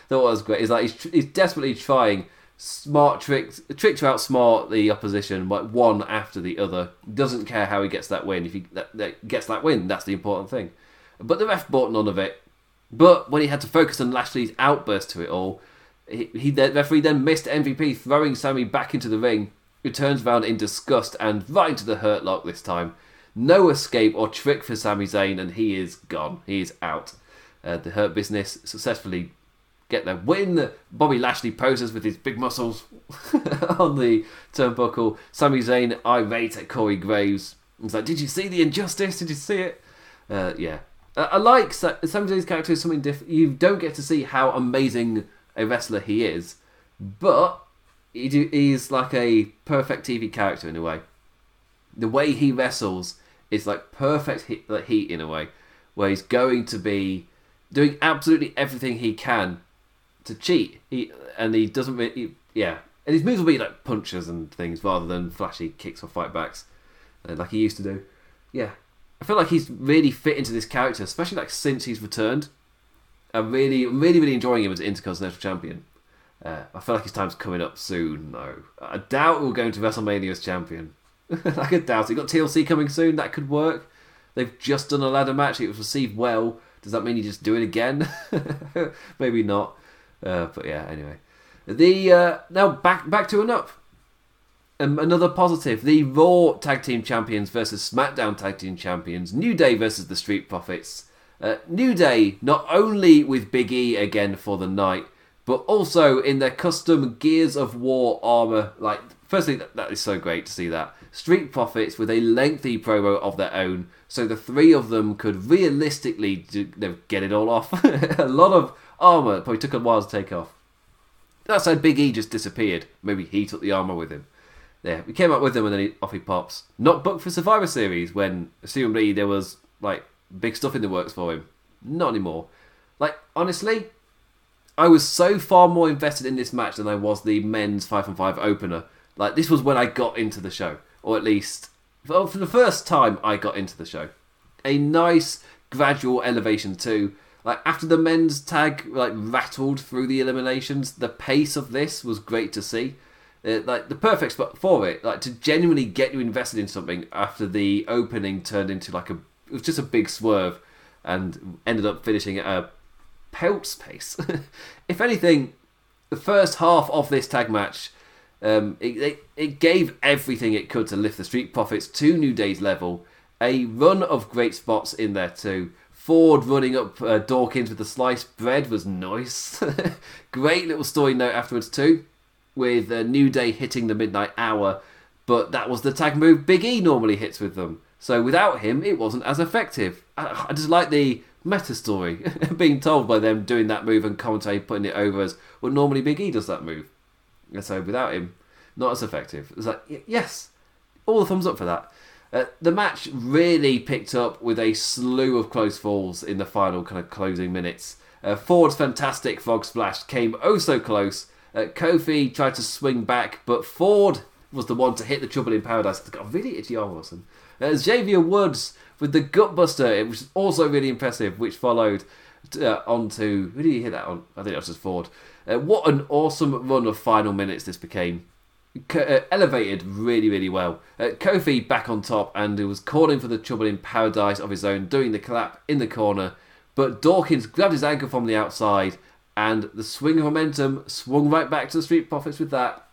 that was great. It's like he's, he's desperately trying smart tricks, trick to outsmart the opposition, like one after the other. Doesn't care how he gets that win. If he that, that gets that win, that's the important thing. But the ref bought none of it. But when he had to focus on Lashley's outburst to it all, he, he the referee then missed MVP, throwing Sami back into the ring. Who turns around in disgust and right into the hurt lock this time. No escape or trick for Sami Zayn, and he is gone. He is out. Uh, the Hurt Business successfully get their win. Bobby Lashley poses with his big muscles [laughs] on the turnbuckle. Sami Zayn irate at Corey Graves. He's like, "Did you see the injustice? Did you see it?" Uh, yeah, I like Sami Zayn's character is something different. You don't get to see how amazing a wrestler he is, but he do, he's like a perfect TV character in a way. The way he wrestles is like perfect heat, like heat in a way, where he's going to be doing absolutely everything he can to cheat. He and he doesn't really, yeah. And his moves will be like punches and things rather than flashy kicks or fight backs, uh, like he used to do. Yeah, I feel like he's really fit into this character, especially like since he's returned. I'm really, really, really enjoying him as Intercontinental Champion. Uh, I feel like his time's coming up soon, though. I doubt we'll go into WrestleMania as champion. [laughs] I could doubt it. Got TLC coming soon. That could work. They've just done a ladder match. It was received well. Does that mean you just do it again? [laughs] Maybe not. Uh, but yeah, anyway. The uh, now back back to an up. Um, another positive: the Raw Tag Team Champions versus SmackDown Tag Team Champions. New Day versus the Street Profits. Uh, New Day not only with Big E again for the night, but also in their custom Gears of War armor. Like, firstly, that, that is so great to see that. Street Profits with a lengthy promo of their own, so the three of them could realistically do, get it all off. [laughs] a lot of armor probably took a while to take off. That said, Big E just disappeared. Maybe he took the armor with him. Yeah, we came up with him and then he, off he pops. Not booked for Survivor Series when assumably there was like big stuff in the works for him. Not anymore. Like honestly, I was so far more invested in this match than I was the men's five and five opener. Like this was when I got into the show, or at least for the first time I got into the show. A nice gradual elevation too. Like after the men's tag like rattled through the eliminations, the pace of this was great to see. Uh, like the perfect spot for it, like to genuinely get you invested in something after the opening turned into like a it was just a big swerve and ended up finishing at a pelt's pace. [laughs] if anything, the first half of this tag match, um, it, it, it gave everything it could to lift the Street Profits to New Day's level. A run of great spots in there too. Ford running up uh, Dawkins with the sliced bread was nice. [laughs] great little story note afterwards too, with uh, New Day hitting the midnight hour, but that was the tag move Big E normally hits with them. So without him, it wasn't as effective. I, I just like the meta story [laughs] being told by them doing that move and commentary putting it over as well. Normally, Big E does that move, and so without him, not as effective. It's like yes, all the thumbs up for that. Uh, the match really picked up with a slew of close falls in the final kind of closing minutes. Uh, Ford's fantastic frog splash came oh so close. Uh, Kofi tried to swing back, but Ford was the one to hit the trouble in paradise. It's got a really itchy arm, Wilson. Uh, Xavier Woods with the gutbuster, which was also really impressive, which followed uh, onto who did he hit that on? I think that was just Ford. Uh, what an awesome run of final minutes this became. Uh, elevated really, really well. Uh, Kofi back on top and he was calling for the trouble in paradise of his own, doing the clap in the corner. But Dawkins grabbed his ankle from the outside and the swing of momentum swung right back to the Street Profits with that.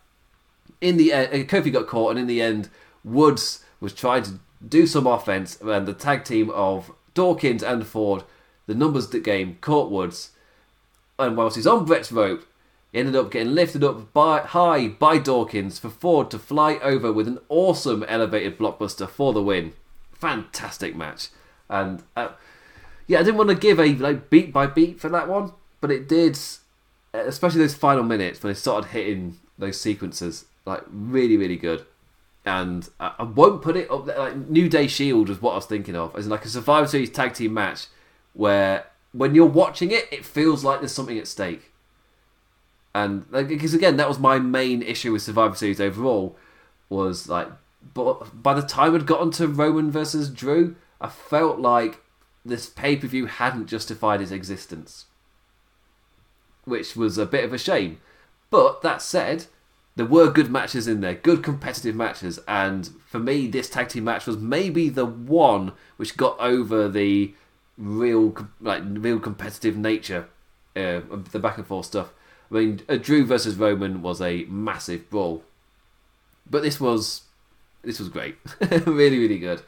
In the end, uh, Kofi got caught, and in the end, Woods was trying to do some offense, and the tag team of Dawkins and Ford, the numbers game, caught Woods, and whilst he's on Brett's rope, ended up getting lifted up by, high by Dawkins for Ford to fly over with an awesome elevated blockbuster for the win. Fantastic match, and uh, yeah, I didn't want to give a like beat by beat for that one, but it did especially those final minutes when they started hitting those sequences, like really, really good. And I, I won't put it up there. Like New Day Shield was what I was thinking of, as like a Survivor Series tag team match where when you're watching it, it feels like there's something at stake. And like, because again, that was my main issue with Survivor Series overall, was like, but by the time I'd gotten to Roman versus Drew, I felt like this pay per view hadn't justified its existence, which was a bit of a shame. But that said, there were good matches in there, good competitive matches, and for me, this tag team match was maybe the one which got over the real, like, real competitive nature uh, of the back and forth stuff. I mean, Drew versus Roman was a massive brawl, but this was this was great, [laughs] really, really good.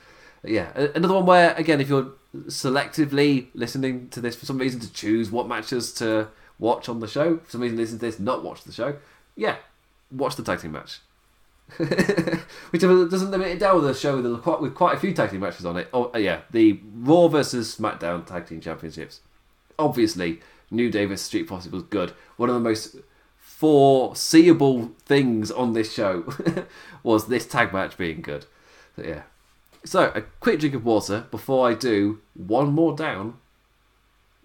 Yeah, another one where again, if you're selectively listening to this for some reason to choose what matches to watch on the show, for some reason listen to this, not watch the show, yeah, watch the tag team match. [laughs] Which doesn't limit it down with a show with quite, with quite a few tag team matches on it. Oh, yeah, the Raw versus SmackDown Tag Team Championships. Obviously, New versus Street Profits was good. One of the most foreseeable things on this show [laughs] was this tag match being good. So, yeah. So, a quick drink of water before I do one more down.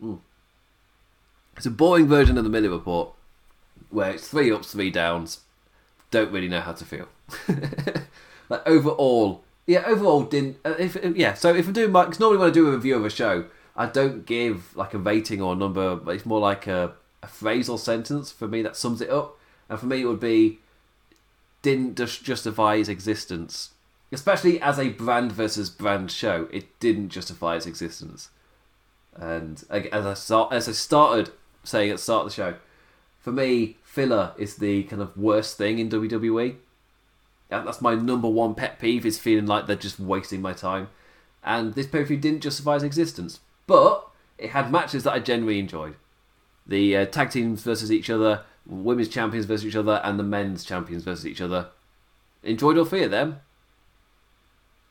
Mm. It's a boring version of the Miller Report where it's three ups, three downs. Don't really know how to feel. [laughs] like overall, yeah, overall didn't. Uh, if yeah, so if I'm doing my, because normally when I do a review of a show, I don't give like a rating or a number, but it's more like a, a phrase or sentence for me that sums it up. And for me, it would be didn't just justify its existence, especially as a brand versus brand show. It didn't justify its existence. And as I start, as I started saying at the start of the show, for me, filler is the kind of worst thing in WWE. That's my number one pet peeve is feeling like they're just wasting my time. And this pay per view didn't justify its existence, but it had matches that I genuinely enjoyed. The uh, tag teams versus each other, women's champions versus each other, and the men's champions versus each other. Enjoyed all three of them.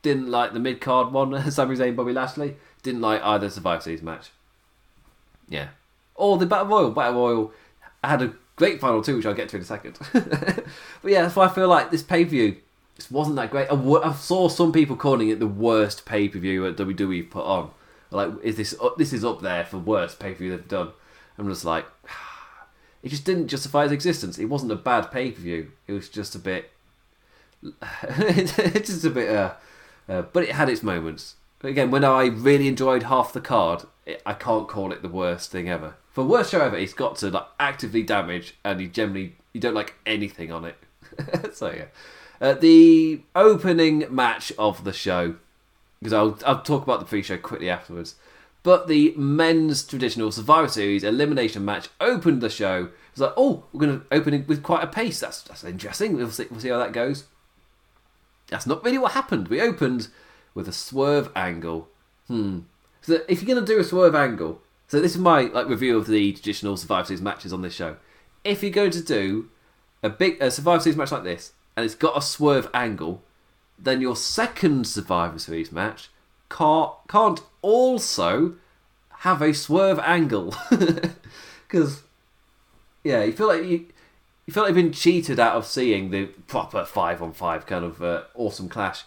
Didn't like the mid card one, [laughs] Sami Zayn, Bobby Lashley. Didn't like either Survivor Series match. Yeah. Or the Battle Royal. Battle Royal had a great final two, which I'll get to in a second. [laughs] but yeah, that's why I feel like this pay per view wasn't that great. I, w- I saw some people calling it the worst pay per view that WWE put on. Like, is this uh, this is up there for worst pay per view they've done? I'm just like, [sighs] it just didn't justify its existence. It wasn't a bad pay per view. It was just a bit, it's [laughs] just a bit. Uh, uh, but it had its moments. But Again, when I really enjoyed half the card, it, I can't call it the worst thing ever. For worst show ever, it's got to like actively damage, and you generally you don't like anything on it. [laughs] so yeah, uh, the opening match of the show, because I'll I'll talk about the pre-show quickly afterwards. But the men's traditional Survivor Series elimination match opened the show. It's like, oh, we're going to open it with quite a pace. That's that's interesting. We'll see, we'll see how that goes. That's not really what happened. We opened with a swerve angle. Hmm. So if you're going to do a swerve angle, so this is my like review of the traditional Survivor Series matches on this show. If you're going to do a big a Survivor Series match like this, and it's got a swerve angle, then your second Survivor Series match can't, can't also have a swerve angle [laughs] because yeah, you feel like you you feel like you've been cheated out of seeing the proper five on five kind of uh, awesome clash.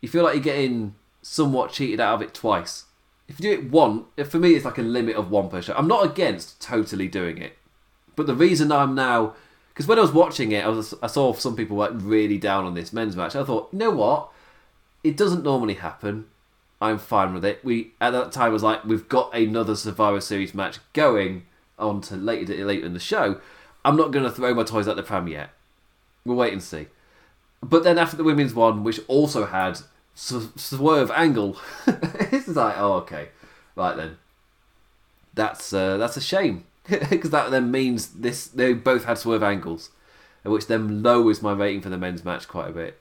You feel like you're getting somewhat cheated out of it twice if you do it one, for me, it's like a limit of one per show. I'm not against totally doing it, but the reason I'm now, because when I was watching it, I was I saw some people like really down on this men's match. I thought, you know what, it doesn't normally happen. I'm fine with it. We at that time was like, we've got another Survivor Series match going on to later later in the show. I'm not going to throw my toys at the pram yet. We'll wait and see. But then after the women's one, which also had swerve angle. [laughs] it's like, oh, okay, right then. That's uh, that's a shame [laughs] because that then means this they both had swerve angles, which then lowers my rating for the men's match quite a bit.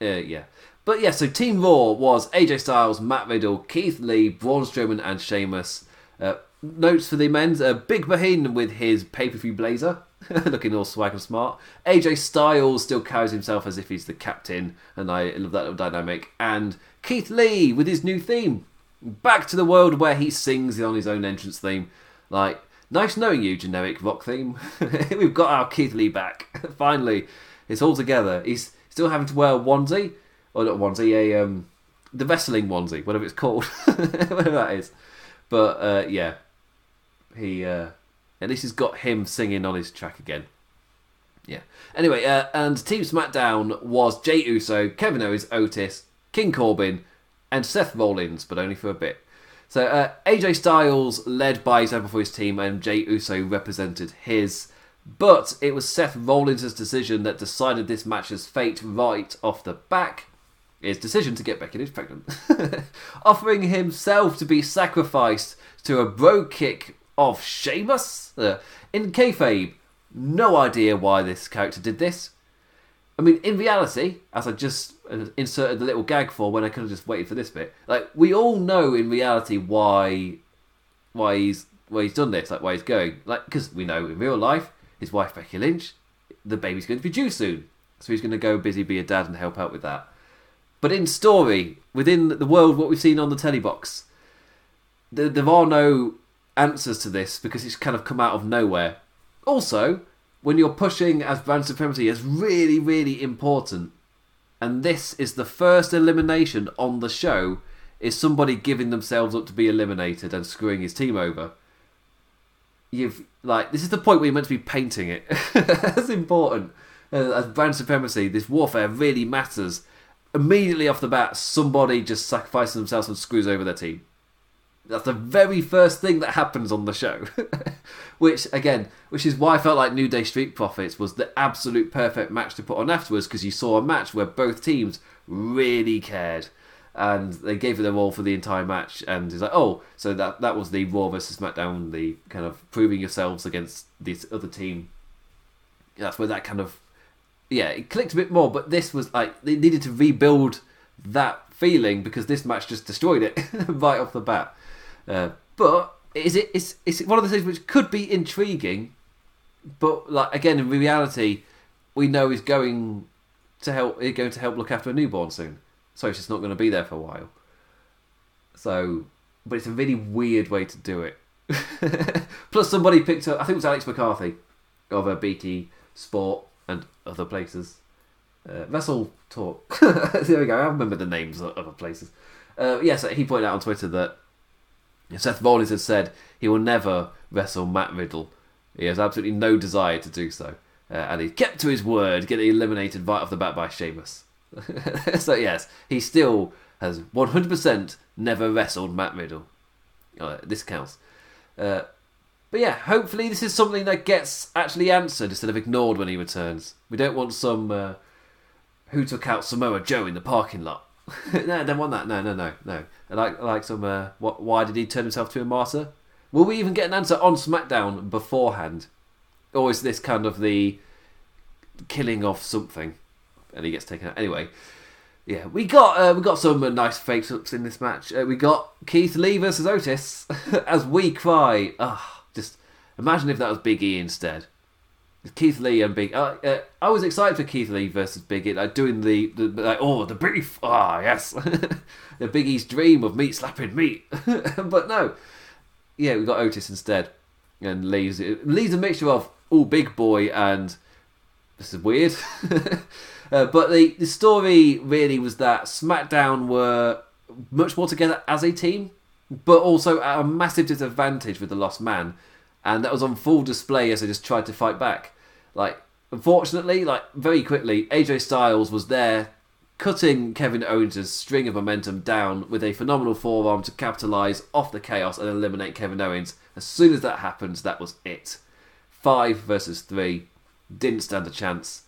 Uh, yeah, but yeah. So Team Raw was AJ Styles, Matt Riddle, Keith Lee, Braun Strowman, and Sheamus. Uh, notes for the men's: uh, Big Baheen with his pay per view blazer. [laughs] looking all swag and smart. AJ Styles still carries himself as if he's the captain, and I love that little dynamic. And Keith Lee with his new theme. Back to the world where he sings on his own entrance theme. Like, Nice knowing you, generic rock theme. [laughs] We've got our Keith Lee back. [laughs] Finally, it's all together. He's still having to wear a onesie, or not onesie, a um, the wrestling onesie, whatever it's called, [laughs] whatever that is. But uh, yeah, he uh, at least he's got him singing on his track again. Yeah. Anyway, uh, and Team SmackDown was Jey Uso, Kevin Owens, Otis, King Corbin, and Seth Rollins, but only for a bit. So uh, AJ Styles led by example for his team, and Jey Uso represented his. But it was Seth Rollins' decision that decided this match's fate right off the back. His decision to get Becky Lynch pregnant, [laughs] offering himself to be sacrificed to a Brogue Kick of Sheamus uh, in kayfabe. No idea why this character did this. I mean, in reality, as I just inserted the little gag for when I could have just waited for this bit, like we all know in reality why why he's why he's done this, like why he's going, like because we know in real life his wife Becky Lynch, the baby's going to be due soon, so he's going to go busy be a dad and help out with that. But in story, within the world, what we've seen on the telly box, there, there are no answers to this because it's kind of come out of nowhere. Also, when you're pushing as brand supremacy is really, really important. And this is the first elimination on the show is somebody giving themselves up to be eliminated and screwing his team over. You've like this is the point where you're meant to be painting it. [laughs] That's important. Uh, as brand supremacy, this warfare really matters. Immediately off the bat, somebody just sacrifices themselves and screws over their team. That's the very first thing that happens on the show. [laughs] which, again, which is why I felt like New Day Street Profits was the absolute perfect match to put on afterwards because you saw a match where both teams really cared and they gave it their all for the entire match. And it's like, oh, so that that was the Raw versus SmackDown, the kind of proving yourselves against this other team. That's where that kind of, yeah, it clicked a bit more. But this was like they needed to rebuild that feeling because this match just destroyed it [laughs] right off the bat. Uh, but is it is is it one of the things which could be intriguing, but like again in reality, we know he's going to help. He's going to help look after a newborn soon, so he's just not going to be there for a while. So, but it's a really weird way to do it. [laughs] Plus, somebody picked up. I think it was Alex McCarthy of a BT Sport and other places. Uh, Vessel Talk. [laughs] there we go. I remember the names of other places. Uh, yes, yeah, so he pointed out on Twitter that Seth Rollins has said he will never wrestle Matt Riddle. He has absolutely no desire to do so. Uh, and he kept to his word, getting eliminated right off the bat by Sheamus. [laughs] so, yes, he still has 100% never wrestled Matt Riddle. Uh, this counts. Uh, but yeah, hopefully this is something that gets actually answered instead of ignored when he returns. We don't want some uh, who took out Samoa Joe in the parking lot. [laughs] no, don't want that. No, no, no, no. Like, like some. Uh, what? Why did he turn himself to a martyr? Will we even get an answer on SmackDown beforehand, or is this kind of the killing off something, and he gets taken out anyway? Yeah, we got uh, we got some uh, nice face ups in this match. Uh, we got Keith Lee versus Otis [laughs] as we cry. Ah, just imagine if that was Big E instead. Keith Lee and Big. Uh, uh, I was excited for Keith Lee versus Big E, like doing the, the like oh the brief. Ah yes, [laughs] the Biggie's dream of meat slapping meat. [laughs] but no, yeah, we got Otis instead, and Lee's Lee's a mixture of oh big boy and this is weird. [laughs] uh, but the the story really was that SmackDown were much more together as a team, but also at a massive disadvantage with the lost man and that was on full display as they just tried to fight back. Like, unfortunately, like very quickly, AJ Styles was there, cutting Kevin Owens' string of momentum down with a phenomenal forearm to capitalize off the chaos and eliminate Kevin Owens. As soon as that happened, that was it. Five versus three, didn't stand a chance,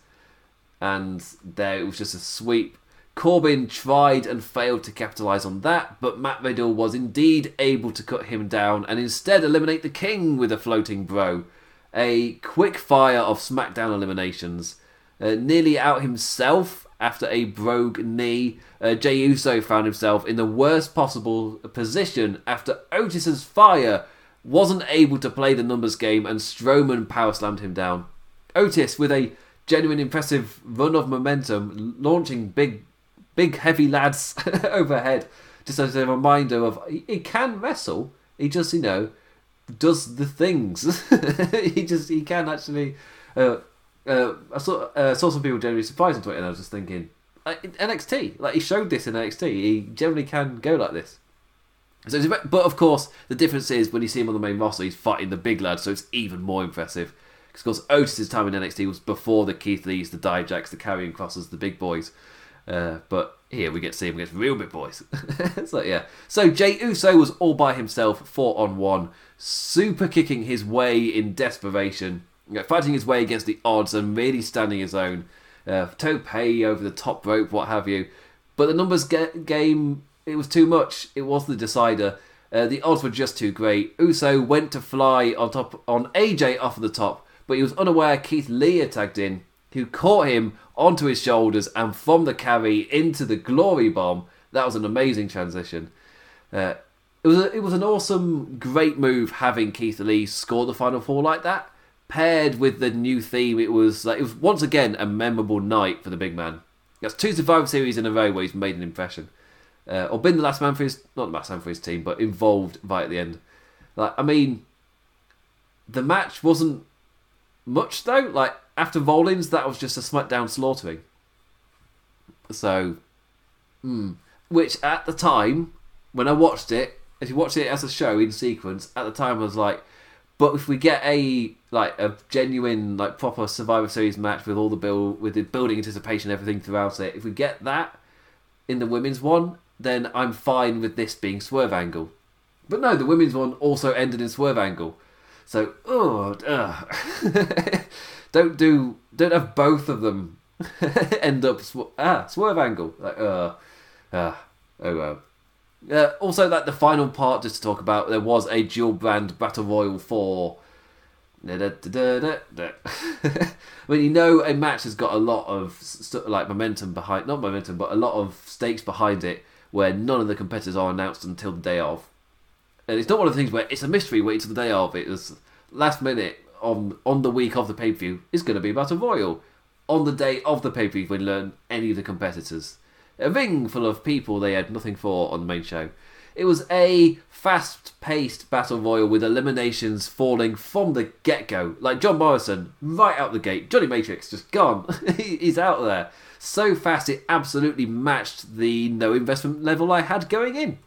and there it was just a sweep Corbin tried and failed to capitalise on that, but Matt Riddle was indeed able to cut him down and instead eliminate the King with a floating bro. A quick fire of SmackDown eliminations. Uh, nearly out himself after a brogue knee, uh, Jey Uso found himself in the worst possible position after Otis's fire wasn't able to play the numbers game and Strowman power slammed him down. Otis, with a genuine impressive run of momentum, launching big big heavy lads [laughs] overhead, just as a reminder of he, can wrestle. He just, you know, does the things. [laughs] he just he can actually. Uh, uh, I saw uh, saw some people generally surprised on Twitter, and I was just thinking, NXT, like he showed this in NXT. He generally can go like this. So, but of course, the difference is when you see him on the main roster, he's fighting the big lads, so it's even more impressive. Because of course, Otis's time in NXT was before the Keith Lees, the Dijaks, the Karrion Krosses, the big boys. Uh, but here we get to see him against real big boys. [laughs] so yeah. So Jey Uso was all by himself, four on one, super kicking his way in desperation, you know, fighting his way against the odds and really standing his own. Uh, tope over the top rope, what have you. But the numbers ge- game, it was too much. It was the decider. Uh, the odds were just too great. Uso went to fly on top on AJ off of the top, but he was unaware Keith Lee had tagged in, who caught him onto his shoulders and from the carry into the glory bomb. That was an amazing transition. Uh, it was a, it was an awesome, great move having Keith Lee score the final four like that. Paired with the new theme, it was like it was once again a memorable night for the big man. That's two Survivor Series in a row where he's made an impression, uh, or been the last man for his not the last man for his team, but involved right at the end. Like I mean, the match wasn't much though. Like after Rollins, that was just a SmackDown slaughtering. So, hmm, which at the time when I watched it, if you watched it as a show in sequence, at the time I was like, but if we get a like a genuine like proper Survivor Series match with all the build with the building anticipation, everything throughout it, if we get that in the women's one, then I'm fine with this being Swerve Angle. But no, the women's one also ended in Swerve Angle. So, oh. [laughs] don't do, don't have both of them [laughs] end up sw- ah Swerve Angle. Like, uh, uh, oh well. Uh, also, like the final part, just to talk about, there was a dual brand battle royal for. I mean, [laughs] you know, a match has got a lot of st- like momentum behind, not momentum, but a lot of stakes behind it, where none of the competitors are announced until the day of. And it's not one of the things where it's a mystery. Wait till the day of. It was last minute on on the week of the pay per view is going to be battle royal. On the day of the pay per view, we learn any of the competitors. A ring full of people they had nothing for on the main show. It was a fast paced battle royal with eliminations falling from the get go. Like John Morrison, right out the gate. Johnny Matrix just gone. [laughs] He's out there. So fast it absolutely matched the no investment level I had going in.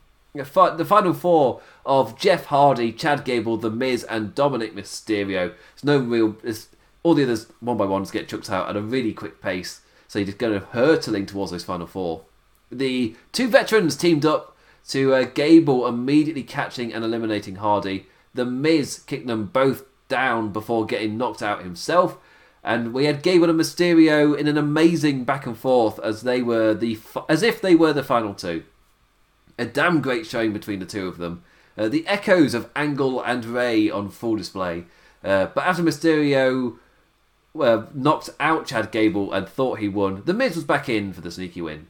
The final four of Jeff Hardy, Chad Gable, The Miz, and Dominik Mysterio. There's no real. It's, all the others, one by one, get chucked out at a really quick pace. So you're just going hurtling towards those final four. The two veterans teamed up to uh, Gable immediately catching and eliminating Hardy. The Miz kicked them both down before getting knocked out himself. And we had Gable and Mysterio in an amazing back and forth as they were the as if they were the final two. A damn great showing between the two of them. Uh, the echoes of Angle and Rey on full display. Uh, but after Mysterio uh, knocked out Chad Gable and thought he won, The Miz was back in for the sneaky win.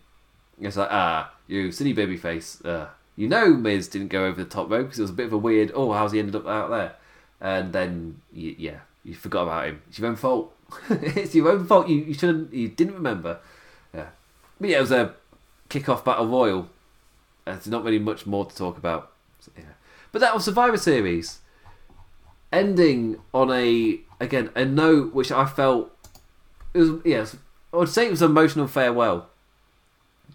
It's like, ah, you silly babyface. Uh, you know Miz didn't go over the top rope because it was a bit of a weird, oh, how's he ended up out there? And then, yeah, you forgot about him. It's your own fault. [laughs] it's your own fault. You, you shouldn't, you didn't remember. Yeah. But yeah, it was a kick-off battle royal. There's not really much more to talk about. So, yeah. But that was Survivor Series. Ending on a, again, a note which I felt, it was, yes, I would say it was an emotional farewell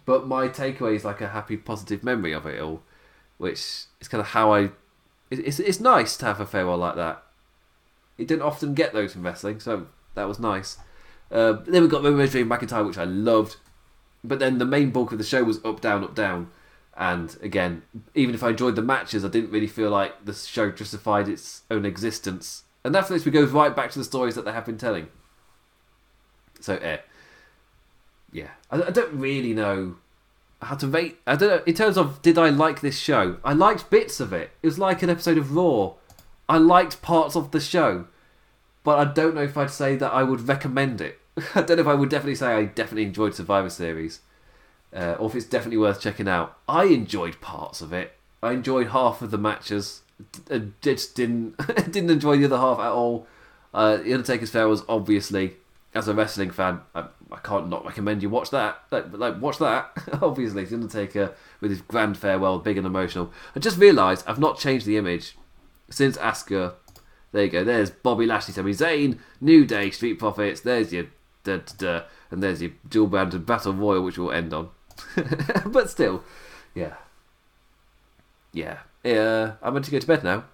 but my takeaway is like a happy, positive memory of it all, which is kind of how I. It's it's nice to have a farewell like that. You didn't often get those in wrestling, so that was nice. Uh, then we got Drew McIntyre, which I loved, but then the main bulk of the show was up, down, up, down, and again, even if I enjoyed the matches, I didn't really feel like the show justified its own existence. And that lets me goes right back to the stories that they have been telling. So, eh yeah, I, I don't really know how to rate. I don't know in terms of did I like this show. I liked bits of it. It was like an episode of Raw. I liked parts of the show, but I don't know if I'd say that I would recommend it. [laughs] I don't know if I would definitely say I definitely enjoyed Survivor Series, uh, or if it's definitely worth checking out. I enjoyed parts of it. I enjoyed half of the matches. Uh, just didn't [laughs] didn't enjoy the other half at all. Uh, the Undertaker's Fair was obviously, as a wrestling fan, I, I can't not recommend you watch that. Like, like watch that. [laughs] obviously, the Undertaker with his grand farewell, big and emotional. I just realised I've not changed the image. since Asuka. There you go. There's Bobby Lashley, Sami Zayn, New Day, Street Profits. There's your da, da, da, and there's your dual branded battle royal, which we'll end on. [laughs] but still, yeah, yeah, yeah. I'm ready to go to bed now.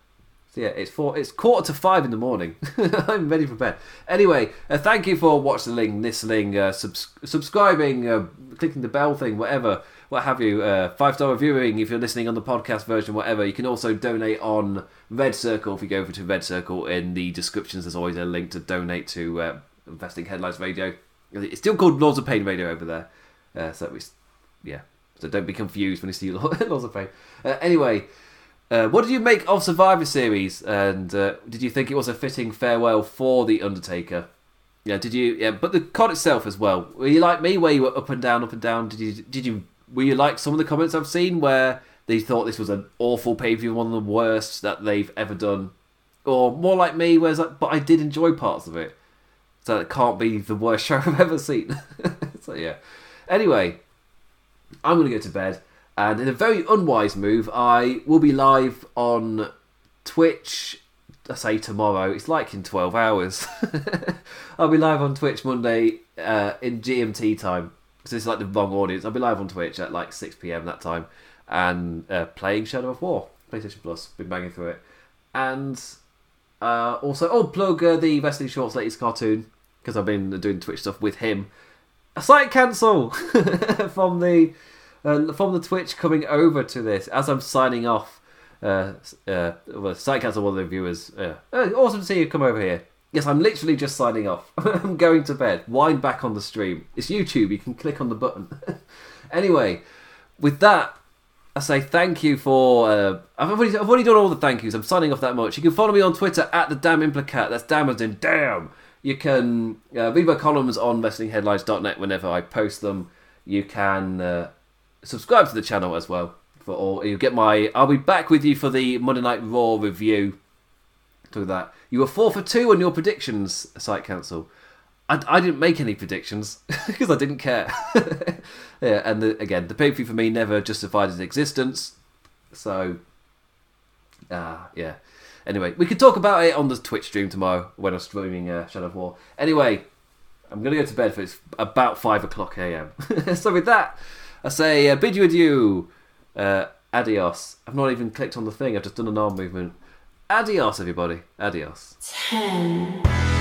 So yeah, it's four. It's quarter to five in the morning. [laughs] I'm ready for bed. Anyway, uh, thank you for watching, listening, uh, subs- subscribing, uh, clicking the bell thing, whatever, what have you. Uh, Five star reviewing if you're listening on the podcast version, whatever. You can also donate on Red Circle if you go over to Red Circle. In the descriptions, there's always a link to donate to uh, Investing Headlines Radio. It's still called Laws of Pain Radio over there. Uh, so we, yeah. So don't be confused when you see [laughs] Laws of Pain. Uh, anyway. Uh, what did you make of Survivor Series? And uh, did you think it was a fitting farewell for the Undertaker? Yeah, did you? Yeah, but the con itself as well. Were you like me, where you were up and down, up and down? Did you? Did you? Were you like some of the comments I've seen where they thought this was an awful pay per view, one of the worst that they've ever done, or more like me, where it's like, but I did enjoy parts of it, so it can't be the worst [laughs] show I've ever seen. [laughs] so yeah. Anyway, I'm gonna go to bed. And in a very unwise move, I will be live on Twitch. I say tomorrow. It's like in twelve hours. [laughs] I'll be live on Twitch Monday uh, in GMT time because it's like the wrong audience. I'll be live on Twitch at like six pm that time and uh, playing Shadow of War, PlayStation Plus. Been banging through it, and uh, also oh plug uh, the Wrestling Shorts latest cartoon because I've been doing Twitch stuff with him. A site cancel [laughs] from the uh, from the Twitch coming over to this as I'm signing off. Uh, uh, well, site cancel one of the viewers. Uh, uh, awesome to see you come over here. Yes, I'm literally just signing off. [laughs] I'm going to bed. Wind back on the stream. It's YouTube. You can click on the button. [laughs] anyway, with that, I say thank you for. Uh, I've, already, I've already done all the thank yous. I'm signing off that much. You can follow me on Twitter at the Damn Implicat. That's damn as in damn. You can uh, read my columns on WrestlingHeadlines.net whenever I post them. You can uh, subscribe to the channel as well for all. You get my. I'll be back with you for the Monday Night Raw review. To that, you were four for two on your predictions, site council. I, I didn't make any predictions [laughs] because I didn't care. [laughs] yeah, and the, again, the pay per view for me never justified its existence. So, uh, yeah. Anyway, we could talk about it on the Twitch stream tomorrow when I'm streaming uh, Shadow of War. Anyway, I'm gonna go to bed for it's about five o'clock a.m. [laughs] so with that. I say uh, bid you adieu. Uh, adios. I've not even clicked on the thing. I've just done an arm movement. Adios, everybody. Adios. Ten.